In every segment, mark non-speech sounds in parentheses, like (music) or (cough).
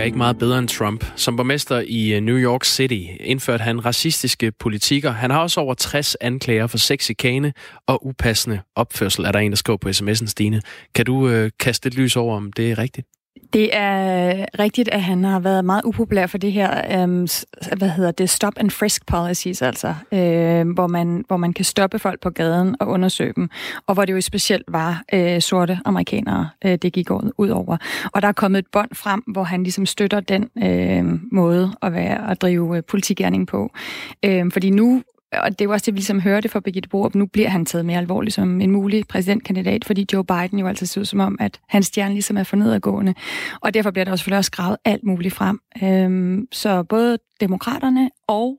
er ikke meget bedre end Trump. Som borgmester i øh, New York City indførte han racistiske politikker. Han har også over 60 anklager for sexikane og upassende opførsel, er der en, der skriver på sms'en, Stine. Kan du øh, kaste et lys over, om det er rigtigt? Det er rigtigt, at han har været meget upopulær for det her, um, hvad hedder det, stop and frisk policies, altså, øh, hvor, man, hvor man kan stoppe folk på gaden og undersøge dem, og hvor det jo specielt var øh, sorte amerikanere, øh, det gik ud over. Og der er kommet et bånd frem, hvor han ligesom støtter den øh, måde at, være, at drive øh, politikærning på. Øh, fordi nu og det var også det, vi ligesom hørte fra Birgitte Borup, nu bliver han taget mere alvorligt som en mulig præsidentkandidat, fordi Joe Biden jo altid ser ud som om, at hans stjerne ligesom er for nedadgående. Og derfor bliver der også selvfølgelig også gravet alt muligt frem. Øhm, så både demokraterne og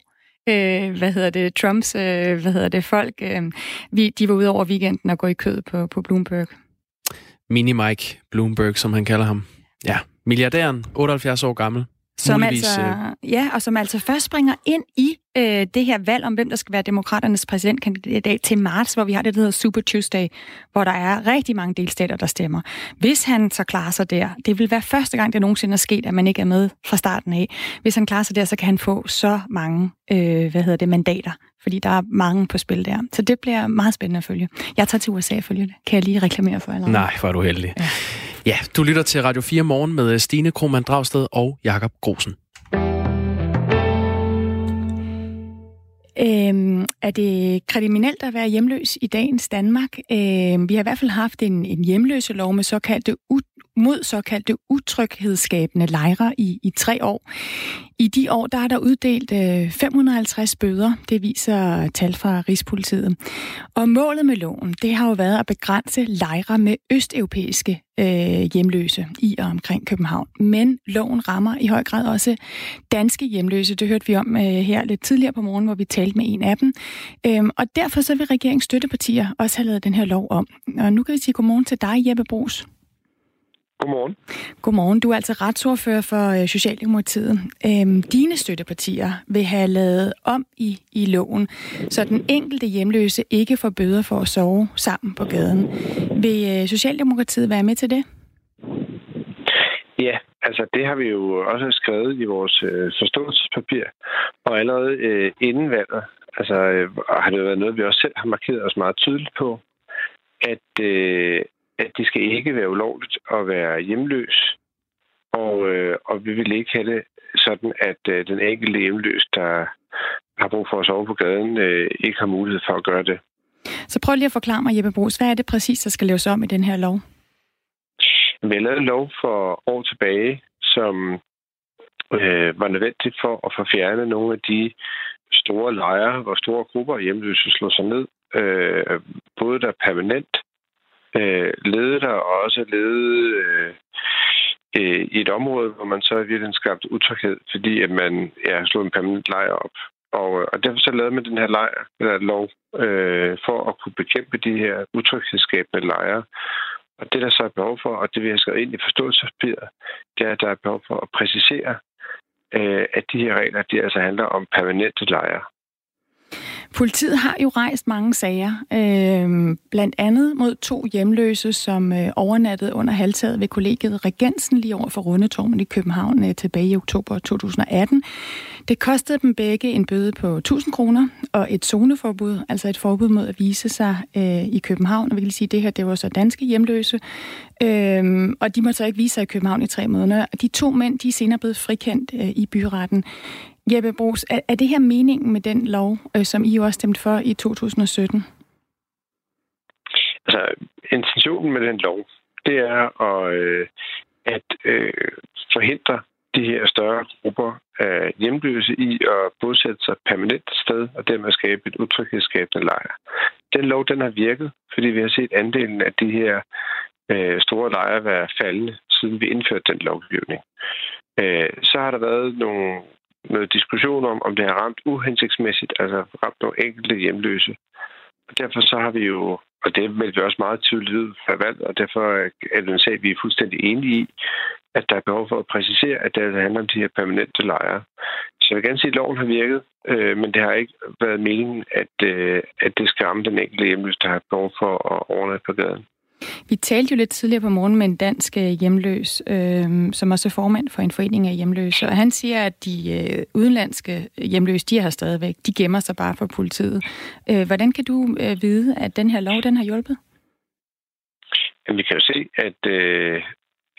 øh, hvad hedder det, Trumps, øh, hvad hedder det, folk, øh, vi, de var ude over weekenden og gå i kød på, på Bloomberg. Mini Mike Bloomberg, som han kalder ham. Ja, milliardæren, 78 år gammel. Som altså, øh... Ja, og som altså først springer ind i øh, det her valg om, hvem der skal være demokraternes præsidentkandidat til marts, hvor vi har det, der hedder Super Tuesday, hvor der er rigtig mange delstater, der stemmer. Hvis han så klarer sig der, det vil være første gang, det nogensinde er sket, at man ikke er med fra starten af. Hvis han klarer sig der, så kan han få så mange øh, hvad hedder det, mandater, fordi der er mange på spil der. Så det bliver meget spændende at følge. Jeg tager til USA og følge det. Kan jeg lige reklamere for allerede? Nej, hvor er du heldig. Ja ja, du lytter til Radio 4 morgen med øh, Stine Krohmann Dragsted og Jakob Grosen. Øhm, er det kriminelt at være hjemløs i dagens Danmark? Øhm, vi har i hvert fald haft en, en hjemløselov med såkaldte mod såkaldte utryghedsskabende lejre i, i tre år. I de år der er der uddelt øh, 550 bøder, det viser tal fra Rigspolitiet. Og målet med loven, det har jo været at begrænse lejre med østeuropæiske øh, hjemløse i og omkring København. Men loven rammer i høj grad også danske hjemløse. Det hørte vi om øh, her lidt tidligere på morgen, hvor vi talte med en af dem. Øhm, og derfor så vil regeringens støttepartier også have lavet den her lov om. Og nu kan vi sige godmorgen til dig, Jeppe Brugs. Godmorgen. Godmorgen. Du er altså retsordfører for øh, Socialdemokratiet. Øhm, dine støttepartier vil have lavet om i, i loven, så den enkelte hjemløse ikke får bøder for at sove sammen på gaden. Vil øh, Socialdemokratiet være med til det? Ja, altså det har vi jo også skrevet i vores øh, forståelsespapir, og allerede øh, inden valget, altså øh, har det været noget, vi også selv har markeret os meget tydeligt på, at, øh, at det skal ikke være ulovligt at være hjemløs. Og, øh, og vi vil ikke have det sådan, at øh, den enkelte hjemløs, der har brug for at sove på gaden, øh, ikke har mulighed for at gøre det. Så prøv lige at forklare mig, Jeppe Brugs, hvad er det præcis, der skal laves om i den her lov? Vi har lavet en lov for år tilbage, som øh, var nødvendigt for at få fjernet nogle af de store lejre, hvor store grupper af hjemløse slår sig ned. Øh, både der permanent øh, lede der og også lede øh, øh, i et område, hvor man så i virkeligheden skabte utryghed, fordi at man ja, slog en permanent lejr op. Og, øh, og derfor så lavede man den her lejr, eller lov, øh, for at kunne bekæmpe de her utryghedsskabende lejre. Og det, der så er behov for, og det vi har skrevet ind i forståelsespapiret, det er, at der er behov for at præcisere, øh, at de her regler, de altså handler om permanente lejre. Politiet har jo rejst mange sager, øh, blandt andet mod to hjemløse, som øh, overnattede under halvtaget ved kollegiet Regensen lige over for Rundetårnen i København øh, tilbage i oktober 2018. Det kostede dem begge en bøde på 1000 kroner og et zoneforbud, altså et forbud mod at vise sig øh, i København. Og vi kan sige, at det her det var så danske hjemløse, øh, og de måtte så ikke vise sig i København i tre måneder. De to mænd de er senere blevet frikendt øh, i byretten. Jeppe Brugs, er, er det her meningen med den lov, øh, som I jo også stemte for i 2017? Altså, intentionen med den lov, det er at, øh, at øh, forhindre de her større grupper af hjemløse i at bosætte sig permanent sted og dermed skabe et utryghedsskabende lejr. Den lov, den har virket, fordi vi har set andelen af de her øh, store lejre være faldende, siden vi indførte den lovgivning. Øh, så har der været nogle noget diskussion om, om det har ramt uhensigtsmæssigt, altså ramt nogle enkelte hjemløse. Og derfor så har vi jo, og det meldte vi også meget tydeligt ud fra valg, og derfor er det en sag, vi er fuldstændig enige i, at der er behov for at præcisere, at det altså handler om de her permanente lejre. Så jeg vil gerne sige, at loven har virket, øh, men det har ikke været meningen, at, øh, at det skal ramme den enkelte hjemløse, der har behov for at overnatte på gaden. Vi talte jo lidt tidligere på morgen med en dansk øh, hjemløs, øh, som også er formand for en forening af hjemløse, og han siger, at de øh, udenlandske hjemløse, de er her stadigvæk, de gemmer sig bare for politiet. Øh, hvordan kan du øh, vide, at den her lov, den har hjulpet? Jamen, vi kan jo se, at, øh,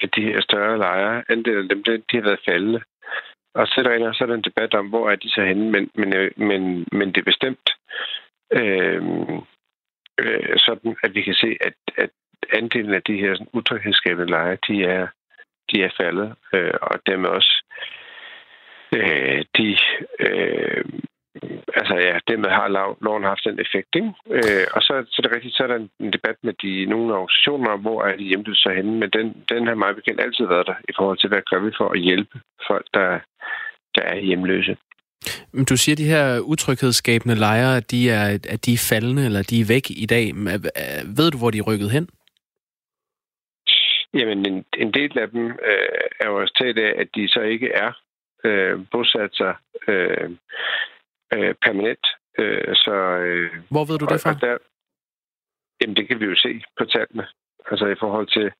at de her større lejre, andelen af dem, de har været faldende. Og så er der, så er der en debat om, hvor er de så henne, men, men, øh, men, men det er bestemt øh, øh, sådan, at vi kan se, at, at andelen af de her sådan, utryghedsskabende lejre, de er, de er faldet, øh, og dermed også øh, de øh, altså ja, dermed har loven haft den effekt. Ikke? Øh, og så, så er det rigtigt, så er der en debat med de nogle organisationer hvor er de hjemløse så henne, men den, den har meget bekendt altid været der i forhold til, hvad gør vi for at hjælpe folk, der, der er hjemløse. Du siger, at de her utryghedsskabende lejre, de er, at de er faldende, eller de er væk i dag. Øh, ved du, hvor de er rykket hen? Jamen, en, en del af dem øh, er jo resultat af, at de så ikke er øh, bosat sig øh, øh, permanent. Øh, så, øh, Hvor ved du det fra? Der, jamen, det kan vi jo se på tallene. Altså i forhold til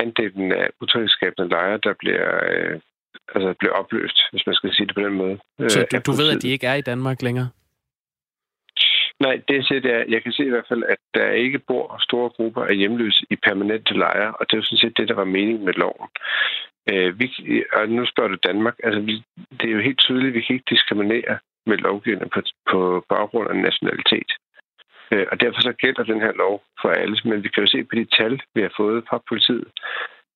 andelen af utryghedsskabende lejre, der bliver, øh, altså, bliver opløst, hvis man skal sige det på den måde. Så øh, du, du ved, at de ikke er i Danmark længere? Nej, det jeg siger, det er, jeg kan se i hvert fald, at der ikke bor store grupper af hjemløse i permanente lejre, og det er jo sådan set det, der var meningen med loven. Øh, vi, og nu spørger du Danmark. Altså, vi, det er jo helt tydeligt, at vi kan ikke diskriminere med lovgivning på, på baggrund af nationalitet. Øh, og derfor så gælder den her lov for alle. Men vi kan jo se på de tal, vi har fået fra politiet,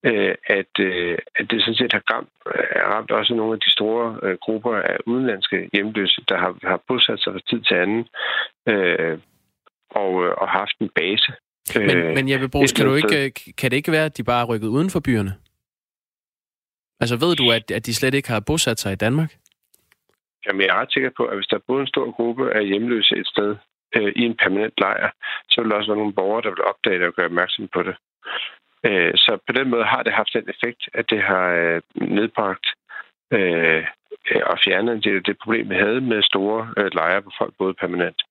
øh, at, øh, at det sådan set har ramt, ramt også nogle af de store grupper af udenlandske hjemløse, der har, har bosat sig fra tid til anden og, og haft en base. Men, men Jeppe Brugs, kan, du ikke, kan det ikke være, at de bare er rykket uden for byerne? Altså ved du, at, at de slet ikke har bosat sig i Danmark? Jamen, jeg er ret sikker på, at hvis der er både en stor gruppe af hjemløse et sted øh, i en permanent lejr, så vil der også være nogle borgere, der vil opdage det og gøre opmærksom på det. Øh, så på den måde har det haft den effekt, at det har øh, nedbragt øh, og fjernet det, det problem, vi havde med store øh, lejre, hvor folk boede permanent.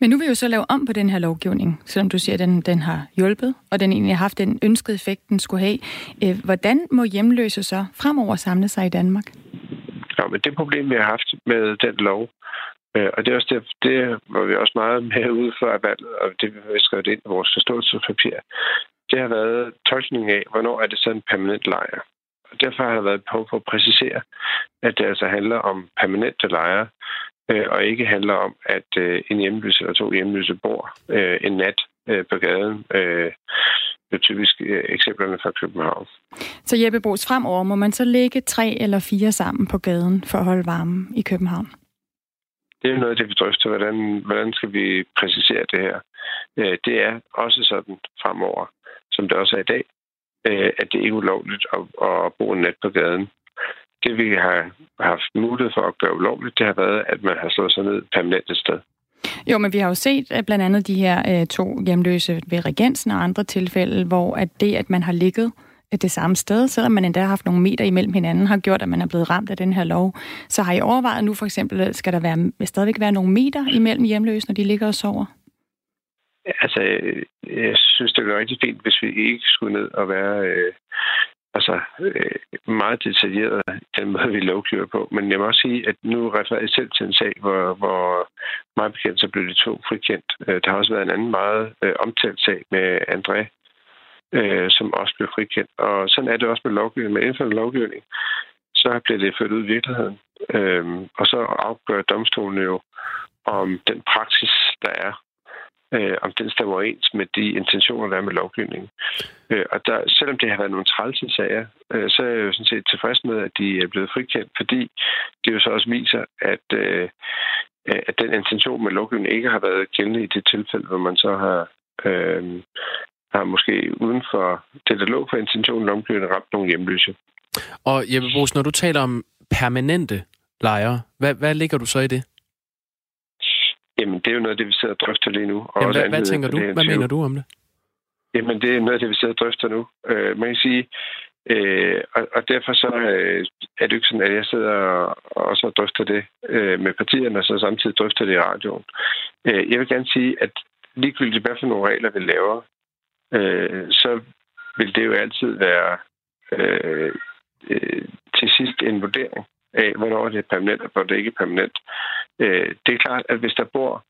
Men nu vil vi jo så lave om på den her lovgivning, selvom du siger, at den, den har hjulpet, og den egentlig har haft den ønskede effekt, den skulle have. Øh, hvordan må hjemløse så fremover samle sig i Danmark? Ja, men det problem, vi har haft med den lov, øh, og det er også det, det var vi også meget med ude for valget, og det vi skrevet ind i vores forståelsespapir, det har været tolkningen af, hvornår er det så en permanent lejr. Og derfor har der været behov for at præcisere, at det altså handler om permanente lejre, øh, og ikke handler om, at øh, en hjemløse eller to hjemløse bor en nat på gaden det er typisk øh, eksemplerne fra København. Så Jeppe Brugs, fremover må man så lægge tre eller fire sammen på gaden for at holde varmen i København? Det er noget af det, vi drøfter. Hvordan, hvordan skal vi præcisere det her? Øh, det er også sådan fremover, som det også er i dag, øh, at det ikke er ulovligt at, at bo en nat på gaden. Det, vi har haft mulighed for at gøre ulovligt, det har været, at man har slået sig ned permanent et sted. Jo, men vi har jo set at blandt andet de her øh, to hjemløse ved Regensen og andre tilfælde, hvor at det, at man har ligget øh, det samme sted, selvom man endda har haft nogle meter imellem hinanden, har gjort, at man er blevet ramt af den her lov. Så har I overvejet nu for eksempel, skal der være, stadigvæk være nogle meter imellem hjemløse, når de ligger og sover? Altså, jeg synes, det er rigtig fint, hvis vi ikke skulle ned og være øh, altså, øh, meget detaljeret den måde, vi lovgiver på. Men jeg må også sige, at nu refererer jeg selv til en sag, hvor, hvor meget bekendt så blev de to frikendt. Øh, der har også været en anden meget øh, omtalt sag med André, øh, som også blev frikendt. Og sådan er det også med lovgivning. Med indført lovgivning, så bliver det ført ud i virkeligheden. Øh, og så afgør domstolen jo, om den praksis, der er øh, om den stemmer overens med de intentioner, der er med lovgivningen. Øh, og der, selvom det har været nogle trælse sager, øh, så er jeg jo sådan set tilfreds med, at de er blevet frikendt, fordi det jo så også viser, at, øh, at den intention med lovgivningen ikke har været gældende i det tilfælde, hvor man så har, øh, har måske uden for det, der lå for intentionen lovgivningen, ramt nogle hjemløse. Og Jeppe Brugs, når du taler om permanente lejre, hvad, hvad ligger du så i det? Jamen, det er jo noget af det, vi sidder og drøfter lige nu. Og Jamen, hvad, hvad tænker du? Hvad mener du om det? Jamen, det er noget af det, vi sidder og drøfter nu. Øh, man kan sige, øh, og, og derfor så øh, er det ikke sådan, at jeg sidder og, og så drøfter det øh, med partierne, og så samtidig drøfter det i radioen. Øh, jeg vil gerne sige, at ligegyldigt hvad for nogle regler vi laver, øh, så vil det jo altid være øh, øh, til sidst en vurdering af, hvornår det er permanent og hvornår det ikke er permanent. Øh, det er klart, at hvis der bor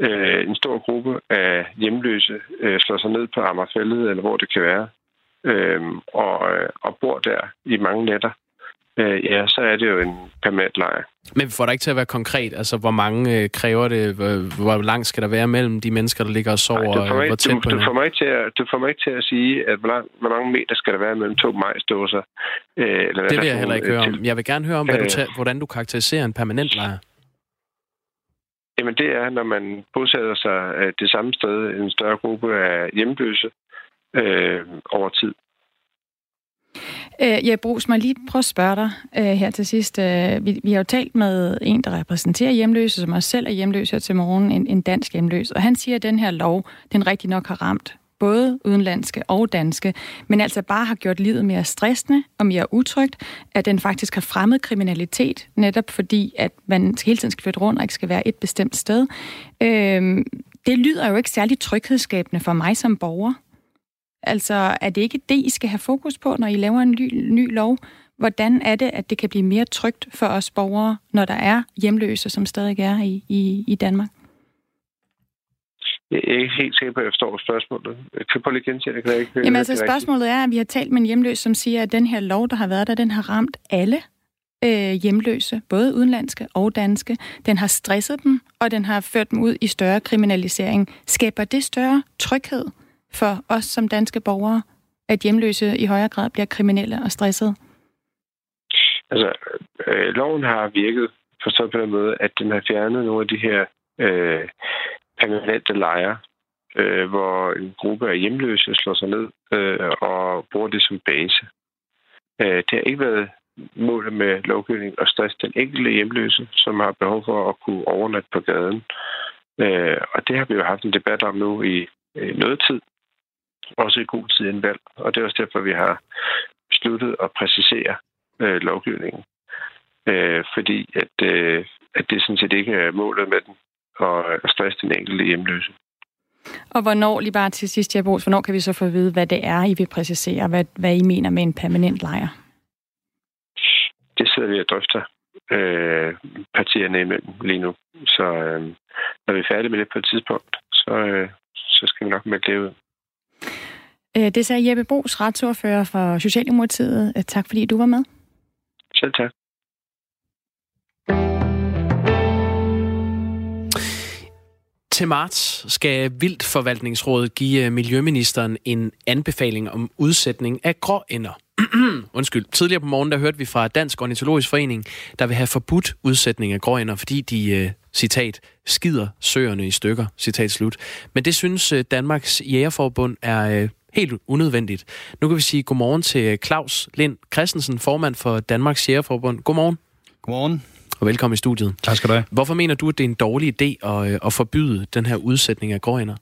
øh, en stor gruppe af hjemløse, øh, slår sig ned på Amagerfældet, eller hvor det kan være, øh, og, og bor der i mange nætter, øh, ja, så er det jo en permanent lejr. Men får der ikke til at være konkret? Altså, hvor mange øh, kræver det? Hvor, hvor langt skal der være mellem de mennesker, der ligger og sover? Nej, du, får mig, hvor tæt du, du, får mig ikke til at, du får mig ikke til at sige, at hvor, lang, hvor mange meter skal der være mellem to majsdåser? Øh, eller det vil jeg heller ikke høre om. Jeg vil gerne høre om, hvad du tager, hvordan du karakteriserer en permanent lejr. Jamen, det er, når man bosætter sig øh, det samme sted, en større gruppe af hjemløse øh, over tid. Øh, ja, Brugs, mig lige prøve at spørge dig øh, her til sidst. Øh, vi, vi har jo talt med en, der repræsenterer hjemløse, som også selv er hjemløs her til morgen, en, en dansk hjemløs. Og han siger, at den her lov, den rigtig nok har ramt både udenlandske og danske, men altså bare har gjort livet mere stressende og mere utrygt, at den faktisk har fremmet kriminalitet, netop fordi, at man hele tiden skal flytte rundt og ikke skal være et bestemt sted. Øh, det lyder jo ikke særlig tryghedsskabende for mig som borger. Altså, er det ikke det, I skal have fokus på, når I laver en ny, ny lov? Hvordan er det, at det kan blive mere trygt for os borgere, når der er hjemløse, som stadig er i, i, i Danmark? Jeg er ikke helt sikker på, at jeg forstår spørgsmålet. Kan du prøve lige gentage det? Kan jeg ikke Jamen altså, spørgsmålet er, at vi har talt med en hjemløs, som siger, at den her lov, der har været der, den har ramt alle øh, hjemløse, både udenlandske og danske. Den har stresset dem, og den har ført dem ud i større kriminalisering. Skaber det større tryghed for os som danske borgere, at hjemløse i højere grad bliver kriminelle og stressede? Altså, øh, loven har virket forstået på den måde, at den har fjernet nogle af de her øh, permanente lejre, øh, hvor en gruppe af hjemløse slår sig ned øh, og bruger det som base. Øh, det har ikke været målet med lovgivning at stresse den enkelte hjemløse, som har behov for at kunne overnatte på gaden. Øh, og det har vi jo haft en debat om nu i øh, noget tid, også i god tid inden valg. Og det er også derfor, vi har besluttet at præcisere øh, lovgivningen. Øh, fordi at, øh, at det sådan set ikke er målet med den at stresse den enkelte hjemløse. Og hvornår, lige bare til sidst, Jabos, hvornår kan vi så få at vide, hvad det er, I vil præcisere, hvad, hvad I mener med en permanent lejr? Det sidder vi og drøfter øh, partierne imellem lige nu. Så øh, når vi er færdige med det på et tidspunkt, så, øh, så skal vi nok med det ud. Øh, det sagde Jeppe Bos, retsordfører for Socialdemokratiet. Øh, tak fordi du var med. Selv tak. Til marts skal Vildforvaltningsrådet give øh, Miljøministeren en anbefaling om udsætning af gråænder. (clears throat) Undskyld. Tidligere på morgen, der hørte vi fra Dansk Ornitologisk Forening, der vil have forbudt udsætning af gråænder, fordi de, øh, citat, skider søerne i stykker, citat slut. Men det synes øh, Danmarks Jægerforbund er helt unødvendigt. Nu kan vi sige godmorgen til Claus Lind Christensen, formand for Danmarks Jægerforbund. Godmorgen. Godmorgen. Og velkommen i studiet. Tak skal du have. Hvorfor mener du, at det er en dårlig idé at, øh, at forbyde den her udsætning af gråænder?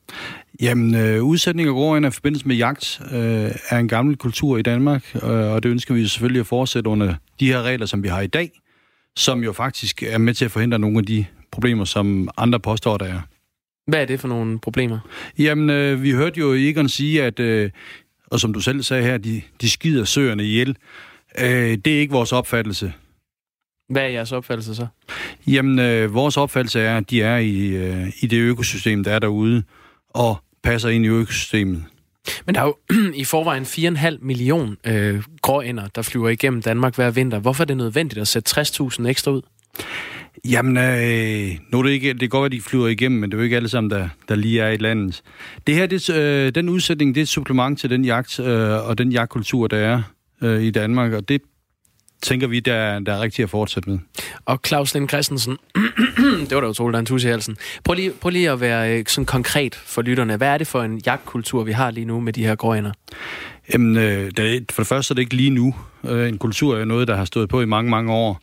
Jamen, øh, udsætning af gråænder i forbindelse med jagt øh, er en gammel kultur i Danmark, øh, og det ønsker vi selvfølgelig at fortsætte under de her regler, som vi har i dag, som jo faktisk er med til at forhindre nogle af de problemer, som andre påstår, der er. Hvad er det for nogle problemer? Jamen, øh, vi hørte jo Egon sige, at, øh, og som du selv sagde her, de, de skider søerne ihjel. Øh, det er ikke vores opfattelse. Hvad er jeres opfattelse så? Jamen, øh, vores opfattelse er, at de er i, øh, i det økosystem, der er derude, og passer ind i økosystemet. Men der er jo (clears throat) i forvejen 4,5 million øh, gråænder, der flyver igennem Danmark hver vinter. Hvorfor er det nødvendigt at sætte 60.000 ekstra ud? Jamen, øh, nu er det ikke, det kan godt være, de flyver igennem, men det er jo ikke alle sammen, der, der lige er i landet. Det her, det, øh, den udsætning, det er et supplement til den jagt øh, og den jagtkultur, der er øh, i Danmark, og det tænker vi, der, der er rigtigt at fortsætte med. Og Claus Lind Christensen, (clears throat) det var da utroligt, en tus i halsen. Prøv lige, prøv lige at være øh, sådan konkret for lytterne. Hvad er det for en jagtkultur, vi har lige nu med de her gråænder? Jamen, øh, det, for det første er det ikke lige nu. Øh, en kultur er noget, der har stået på i mange, mange år.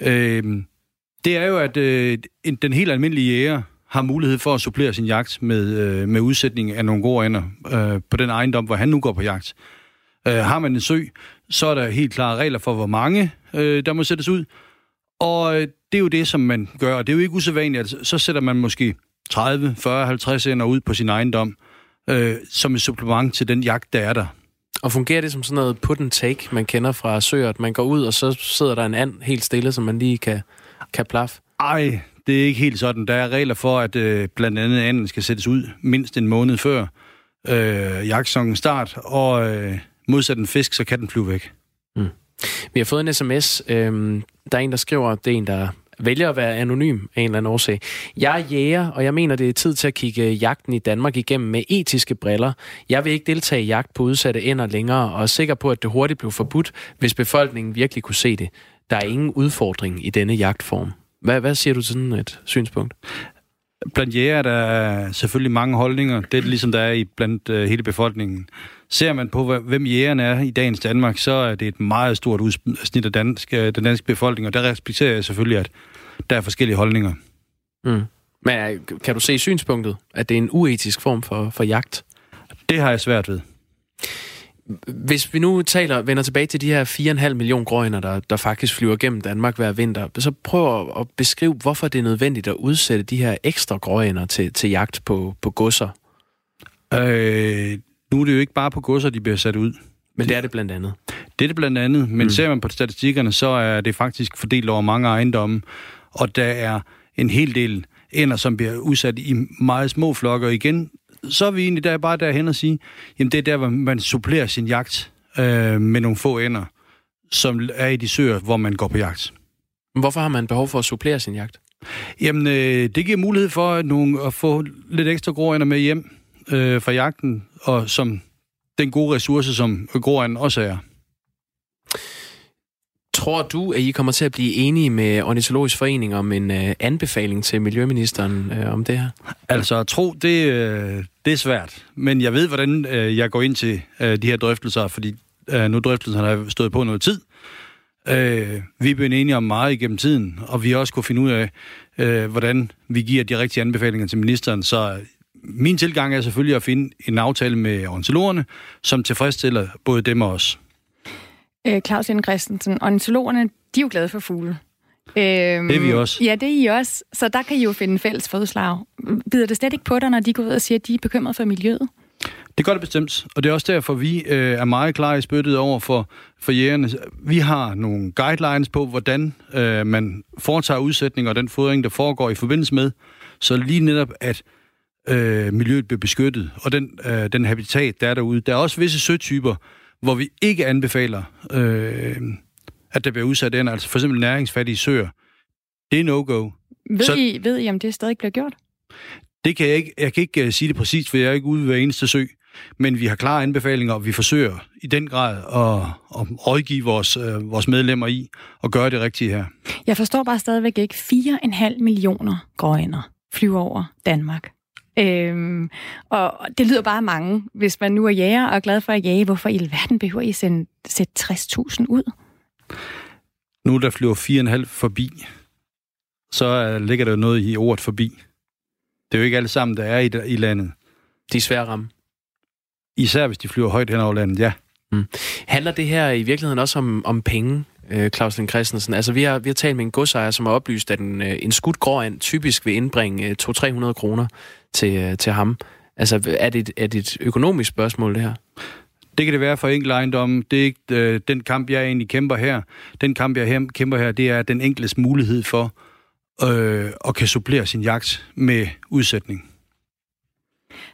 Øh, det er jo, at øh, den helt almindelige jæger har mulighed for at supplere sin jagt med, øh, med udsætning af nogle gode ender øh, på den ejendom, hvor han nu går på jagt. Øh, har man en sø, så er der helt klare regler for, hvor mange øh, der må sættes ud. Og øh, det er jo det, som man gør, og det er jo ikke usædvanligt. Altså, så sætter man måske 30, 40, 50 ender ud på sin ejendom. øh, som et supplement til den jagt, der er der. Og fungerer det som sådan noget put and take, man kender fra søer, at man går ud, og så sidder der en and helt stille, som man lige kan, kan plaffe? Ej, det er ikke helt sådan. Der er regler for, at øh, blandt andet anden skal sættes ud mindst en måned før øh, jagtsæsonen start, og øh, modsat en fisk, så kan den flyve væk. Mm. Vi har fået en sms. Øhm, der er en, der skriver, det er en, der vælger at være anonym af en eller anden årsag. Jeg er jæger, og jeg mener, det er tid til at kigge jagten i Danmark igennem med etiske briller. Jeg vil ikke deltage i jagt på udsatte ender længere, og er sikker på, at det hurtigt blev forbudt, hvis befolkningen virkelig kunne se det. Der er ingen udfordring i denne jagtform. Hvad, hvad siger du til sådan et synspunkt? Blandt jæger der er selvfølgelig mange holdninger. Det er ligesom der er i blandt uh, hele befolkningen. Ser man på, hvem jægerne er i dagens Danmark, så er det et meget stort udsnit af dansk, øh, den danske befolkning, og der respekterer jeg selvfølgelig, at der er forskellige holdninger. Mm. Men øh, kan du se synspunktet, at det er en uetisk form for, for jagt? Det har jeg svært ved. Hvis vi nu taler, vender tilbage til de her 4,5 millioner grønner, der, der faktisk flyver gennem Danmark hver vinter, så prøv at beskrive, hvorfor det er nødvendigt at udsætte de her ekstra grønner til, til jagt på, på godser. Øh, nu er det jo ikke bare på godser, de bliver sat ud. Men det er det blandt andet. Det er det blandt andet, men mm. ser man på statistikkerne, så er det faktisk fordelt over mange ejendomme, og der er en hel del ender, som bliver udsat i meget små flokke, og igen, så er vi egentlig der bare derhen og sige, jamen det er der, hvor man supplerer sin jagt øh, med nogle få ender, som er i de søer, hvor man går på jagt. Hvorfor har man behov for at supplere sin jagt? Jamen, øh, det giver mulighed for at, nogle, at få lidt ekstra gråænder med hjem øh, fra jagten, og som den gode ressource, som gråanden også er. Tror du, at I kommer til at blive enige med Ornitologisk Forening om en uh, anbefaling til Miljøministeren uh, om det her? Altså, tro, det, uh, det er svært. Men jeg ved, hvordan uh, jeg går ind til uh, de her drøftelser, fordi uh, nu drøftelserne har stået på noget tid. Uh, vi er blevet enige om meget igennem tiden, og vi har også kunne finde ud af, uh, hvordan vi giver de rigtige anbefalinger til ministeren. Så min tilgang er selvfølgelig at finde en aftale med ornitologerne, som tilfredsstiller både dem og os. Øh, Claus Inde Christensen, ornitologerne, de er jo glade for fugle. Øhm, det er vi også. Ja, det er I også. Så der kan I jo finde fælles fodslag. Bider det slet ikke på dig, når de går ud og siger, at de er bekymrede for miljøet? Det gør det bestemt, og det er også derfor, vi øh, er meget klar i spyttet over for, for jægerne. Vi har nogle guidelines på, hvordan øh, man foretager udsætning og den fodring, der foregår i forbindelse med, så lige netop, at øh, miljøet bliver beskyttet, og den, øh, den habitat, der er derude. Der er også visse søtyper, hvor vi ikke anbefaler, øh, at der bliver udsat den, altså for eksempel næringsfattige søer. Det er no-go. Ved, Så, I, ved I, om det stadig bliver gjort? Det kan jeg ikke. Jeg kan ikke uh, sige det præcist, for jeg er ikke ude ved hver eneste sø. Men vi har klare anbefalinger, og vi forsøger i den grad at, at rådgive vores, uh, vores medlemmer i at gøre det rigtige her. Jeg forstår bare stadigvæk ikke 4,5 millioner gråænder flyver over Danmark. Øhm, og det lyder bare mange. Hvis man nu er jæger og er glad for at jage, hvorfor i alverden behøver I sende, sætte 60.000 ud? Nu der flyver 4,5 forbi, så uh, ligger der noget i ordet forbi. Det er jo ikke alle sammen, der er i, i landet. De er svære at ramme. Især hvis de flyver højt hen over landet, ja. Mm. Handler det her i virkeligheden også om, om penge, øh, Claus Lind Christensen? Altså, vi har, vi har talt med en godsejer, som har oplyst, at en, øh, en skudt gråand typisk vil indbringe 200-300 kroner til, øh, til ham. Altså, er det, er det et økonomisk spørgsmål, det her? Det kan det være for enkelt ejendom. Det er ikke øh, den kamp, jeg egentlig kæmper her. Den kamp, jeg her, kæmper her, det er den enkeltes mulighed for øh, at kan supplere sin jagt med udsætning.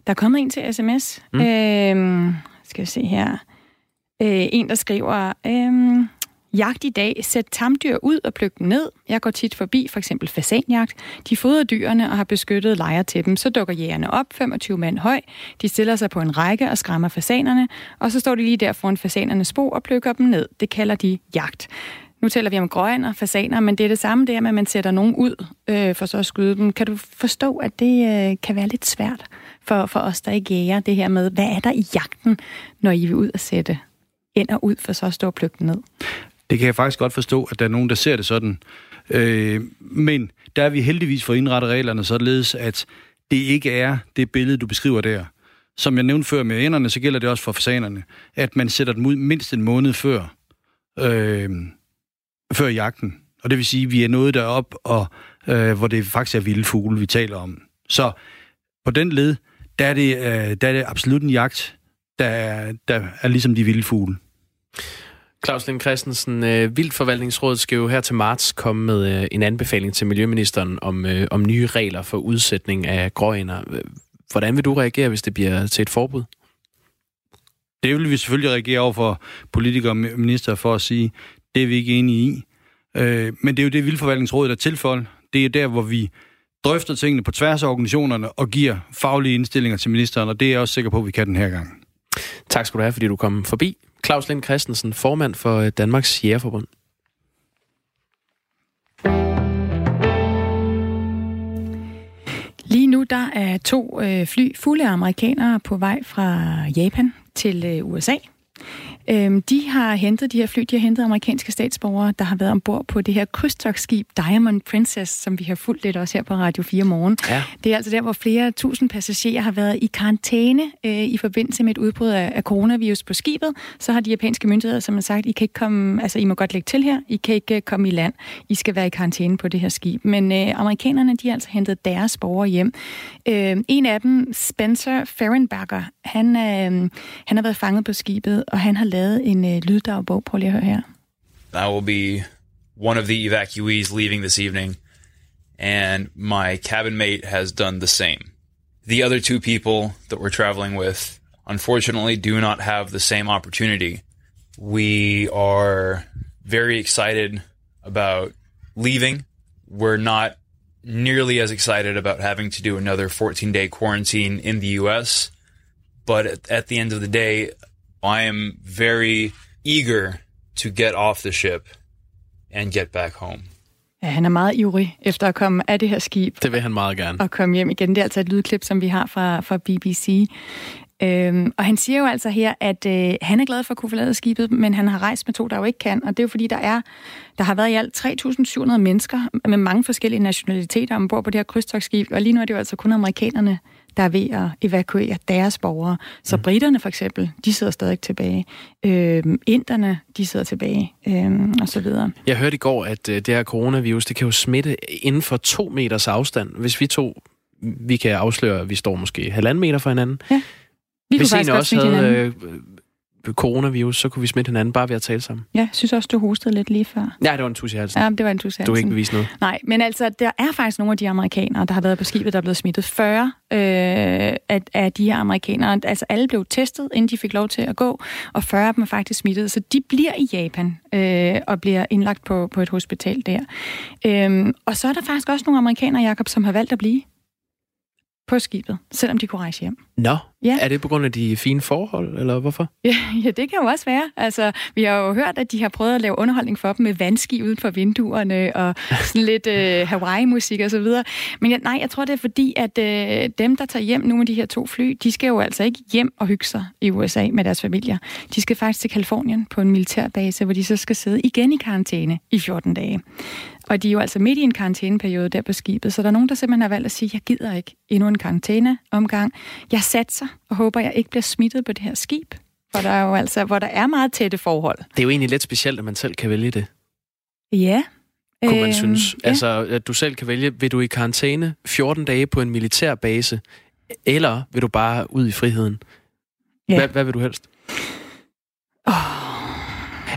Der er kommet en til sms. Mm. Øh, skal vi se her. Øh, en, der skriver... Øh, Jagt i dag. Sæt tamdyr ud og pluk dem ned. Jeg går tit forbi for eksempel fasanjagt. De fodrer dyrene og har beskyttet lejre til dem. Så dukker jægerne op, 25 mand høj. De stiller sig på en række og skræmmer fasanerne, og så står de lige der foran fasanernes bo og plukker dem ned. Det kalder de jagt. Nu taler vi om grøn og fasaner, men det er det samme der med, at man sætter nogen ud øh, for så at skyde dem. Kan du forstå, at det øh, kan være lidt svært for, for os, der ikke jæger det her med, hvad er der i jagten, når I vil ud og sætte ind og ud for så at stå og plukke dem ned? Det kan jeg faktisk godt forstå, at der er nogen, der ser det sådan. Øh, men der er vi heldigvis for indrettet reglerne således, at det ikke er det billede, du beskriver der. Som jeg nævnte før med enderne, så gælder det også for fasanerne, at man sætter dem ud mindst en måned før, øh, før jagten. Og det vil sige, at vi er nået derop, og, øh, hvor det faktisk er vilde fugle, vi taler om. Så på den led, der er det, øh, der er det absolut en jagt, der er, der er ligesom de vilde fugle. Claus Lind Christensen, øh, Vildforvaltningsrådet skal jo her til marts komme med øh, en anbefaling til Miljøministeren om, øh, om nye regler for udsætning af gråænder. Hvordan vil du reagere, hvis det bliver til et forbud? Det vil vi selvfølgelig reagere over for politikere og minister for at sige, det er vi ikke enige i. Øh, men det er jo det, Vildforvaltningsrådet er til for. Det er der, hvor vi drøfter tingene på tværs af organisationerne og giver faglige indstillinger til ministeren, og det er jeg også sikker på, at vi kan den her gang. Tak skal du have, fordi du kom forbi. Claus Lind Christensen, formand for øh, Danmarks Jægerforbund. Lige nu der er to øh, fly fulde af amerikanere på vej fra Japan til øh, USA. Øhm, de har hentet, de her fly, de har hentet amerikanske statsborgere, der har været ombord på det her krydstogsskib Diamond Princess, som vi har fulgt lidt også her på Radio 4 Morgen. Ja. Det er altså der, hvor flere tusind passagerer har været i karantæne øh, i forbindelse med et udbrud af, af coronavirus på skibet. Så har de japanske myndigheder som har sagt, I kan ikke komme, altså I må godt lægge til her, I kan ikke komme i land, I skal være i karantæne på det her skib. Men øh, amerikanerne, de har altså hentet deres borgere hjem. Øh, en af dem, Spencer Ferenberger, han, øh, han har været fanget på skibet, og han har lavet en øh, lyddagbog. Prøv lige at høre her. I will be one of the evacuees leaving this evening, and my cabin mate has done the same. The other two people that we're traveling with, unfortunately, do not have the same opportunity. We are very excited about leaving. We're not nearly as excited about having to do another 14 day quarantine in the US. But at, at the end of the day, I am very eager to get off the ship and get back home. Ja, han er meget ivrig efter at komme af det her skib. Det vil han meget gerne. Og komme hjem igen. Det er altså et lydklip, som vi har fra, fra BBC. Øhm, og han siger jo altså her, at øh, han er glad for at kunne forlade skibet, men han har rejst med to, der jo ikke kan. Og det er jo fordi, der er der har været i alt 3.700 mennesker med mange forskellige nationaliteter ombord på det her krydstogsskib. Og lige nu er det jo altså kun amerikanerne, der er ved at evakuere deres borgere. Så mm. britterne for eksempel, de sidder stadig tilbage. Øh, inderne, de sidder tilbage, øh, og så videre. Jeg hørte i går, at øh, det her coronavirus, det kan jo smitte inden for to meters afstand. Hvis vi to, vi kan afsløre, at vi står måske halvanden meter fra hinanden. Ja. Vi Hvis en også havde øh, coronavirus, så kunne vi smitte hinanden bare ved at tale sammen. Ja, jeg synes også, du hostede lidt lige før. Ja, det var en tus i halsen. Ja, det var en tus i halsen. Du har ikke bevist noget. Nej, men altså, der er faktisk nogle af de amerikanere, der har været på skibet, der er blevet smittet. 40 øh, af, af de her amerikanere, altså alle blev testet, inden de fik lov til at gå, og 40 af dem er faktisk smittet. Så de bliver i Japan øh, og bliver indlagt på, på et hospital der. Øh, og så er der faktisk også nogle amerikanere, Jakob, som har valgt at blive på skibet, selvom de kunne rejse hjem. Nå, ja. er det på grund af de fine forhold, eller hvorfor? (laughs) Ja, ja, det kan jo også være. Altså, vi har jo hørt, at de har prøvet at lave underholdning for dem med vandski uden for vinduerne, og sådan lidt øh, Hawaii-musik og så videre. Men jeg, nej, jeg tror, det er fordi, at øh, dem, der tager hjem, nogle af de her to fly, de skal jo altså ikke hjem og hygge sig i USA med deres familier. De skal faktisk til Kalifornien på en militærbase, hvor de så skal sidde igen i karantæne i 14 dage. Og de er jo altså midt i en karantæneperiode der på skibet, så der er nogen, der simpelthen har valgt at sige, jeg gider ikke endnu en karantæneomgang. Jeg satser og håber, jeg ikke bliver smittet på det her skib, hvor der, er jo altså, hvor der er meget tætte forhold. Det er jo egentlig lidt specielt, at man selv kan vælge det. Ja. Kunne man øh, synes. Ja. Altså, at du selv kan vælge, vil du i karantæne 14 dage på en militærbase, eller vil du bare ud i friheden? Ja. Hvad, hvad vil du helst? Oh.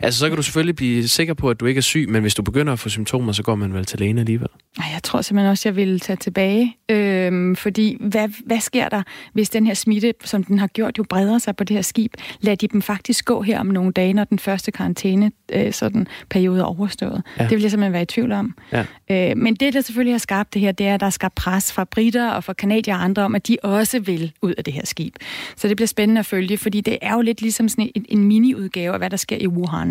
Altså, så kan du selvfølgelig blive sikker på, at du ikke er syg, men hvis du begynder at få symptomer, så går man vel til lægen alligevel. Jeg tror simpelthen også, jeg vil tage tilbage. Øhm, fordi hvad, hvad sker der, hvis den her smitte, som den har gjort, jo breder sig på det her skib? Lad de dem faktisk gå her om nogle dage, når den første karantæne øh, sådan, periode er overstået? Ja. Det vil jeg simpelthen være i tvivl om. Ja. Øh, men det, der selvfølgelig har skabt det her, det er, at der er skabt pres fra britter og fra kanadier og andre om, at de også vil ud af det her skib. Så det bliver spændende at følge, fordi det er jo lidt ligesom sådan en, en mini-udgave af, hvad der sker i Wuhan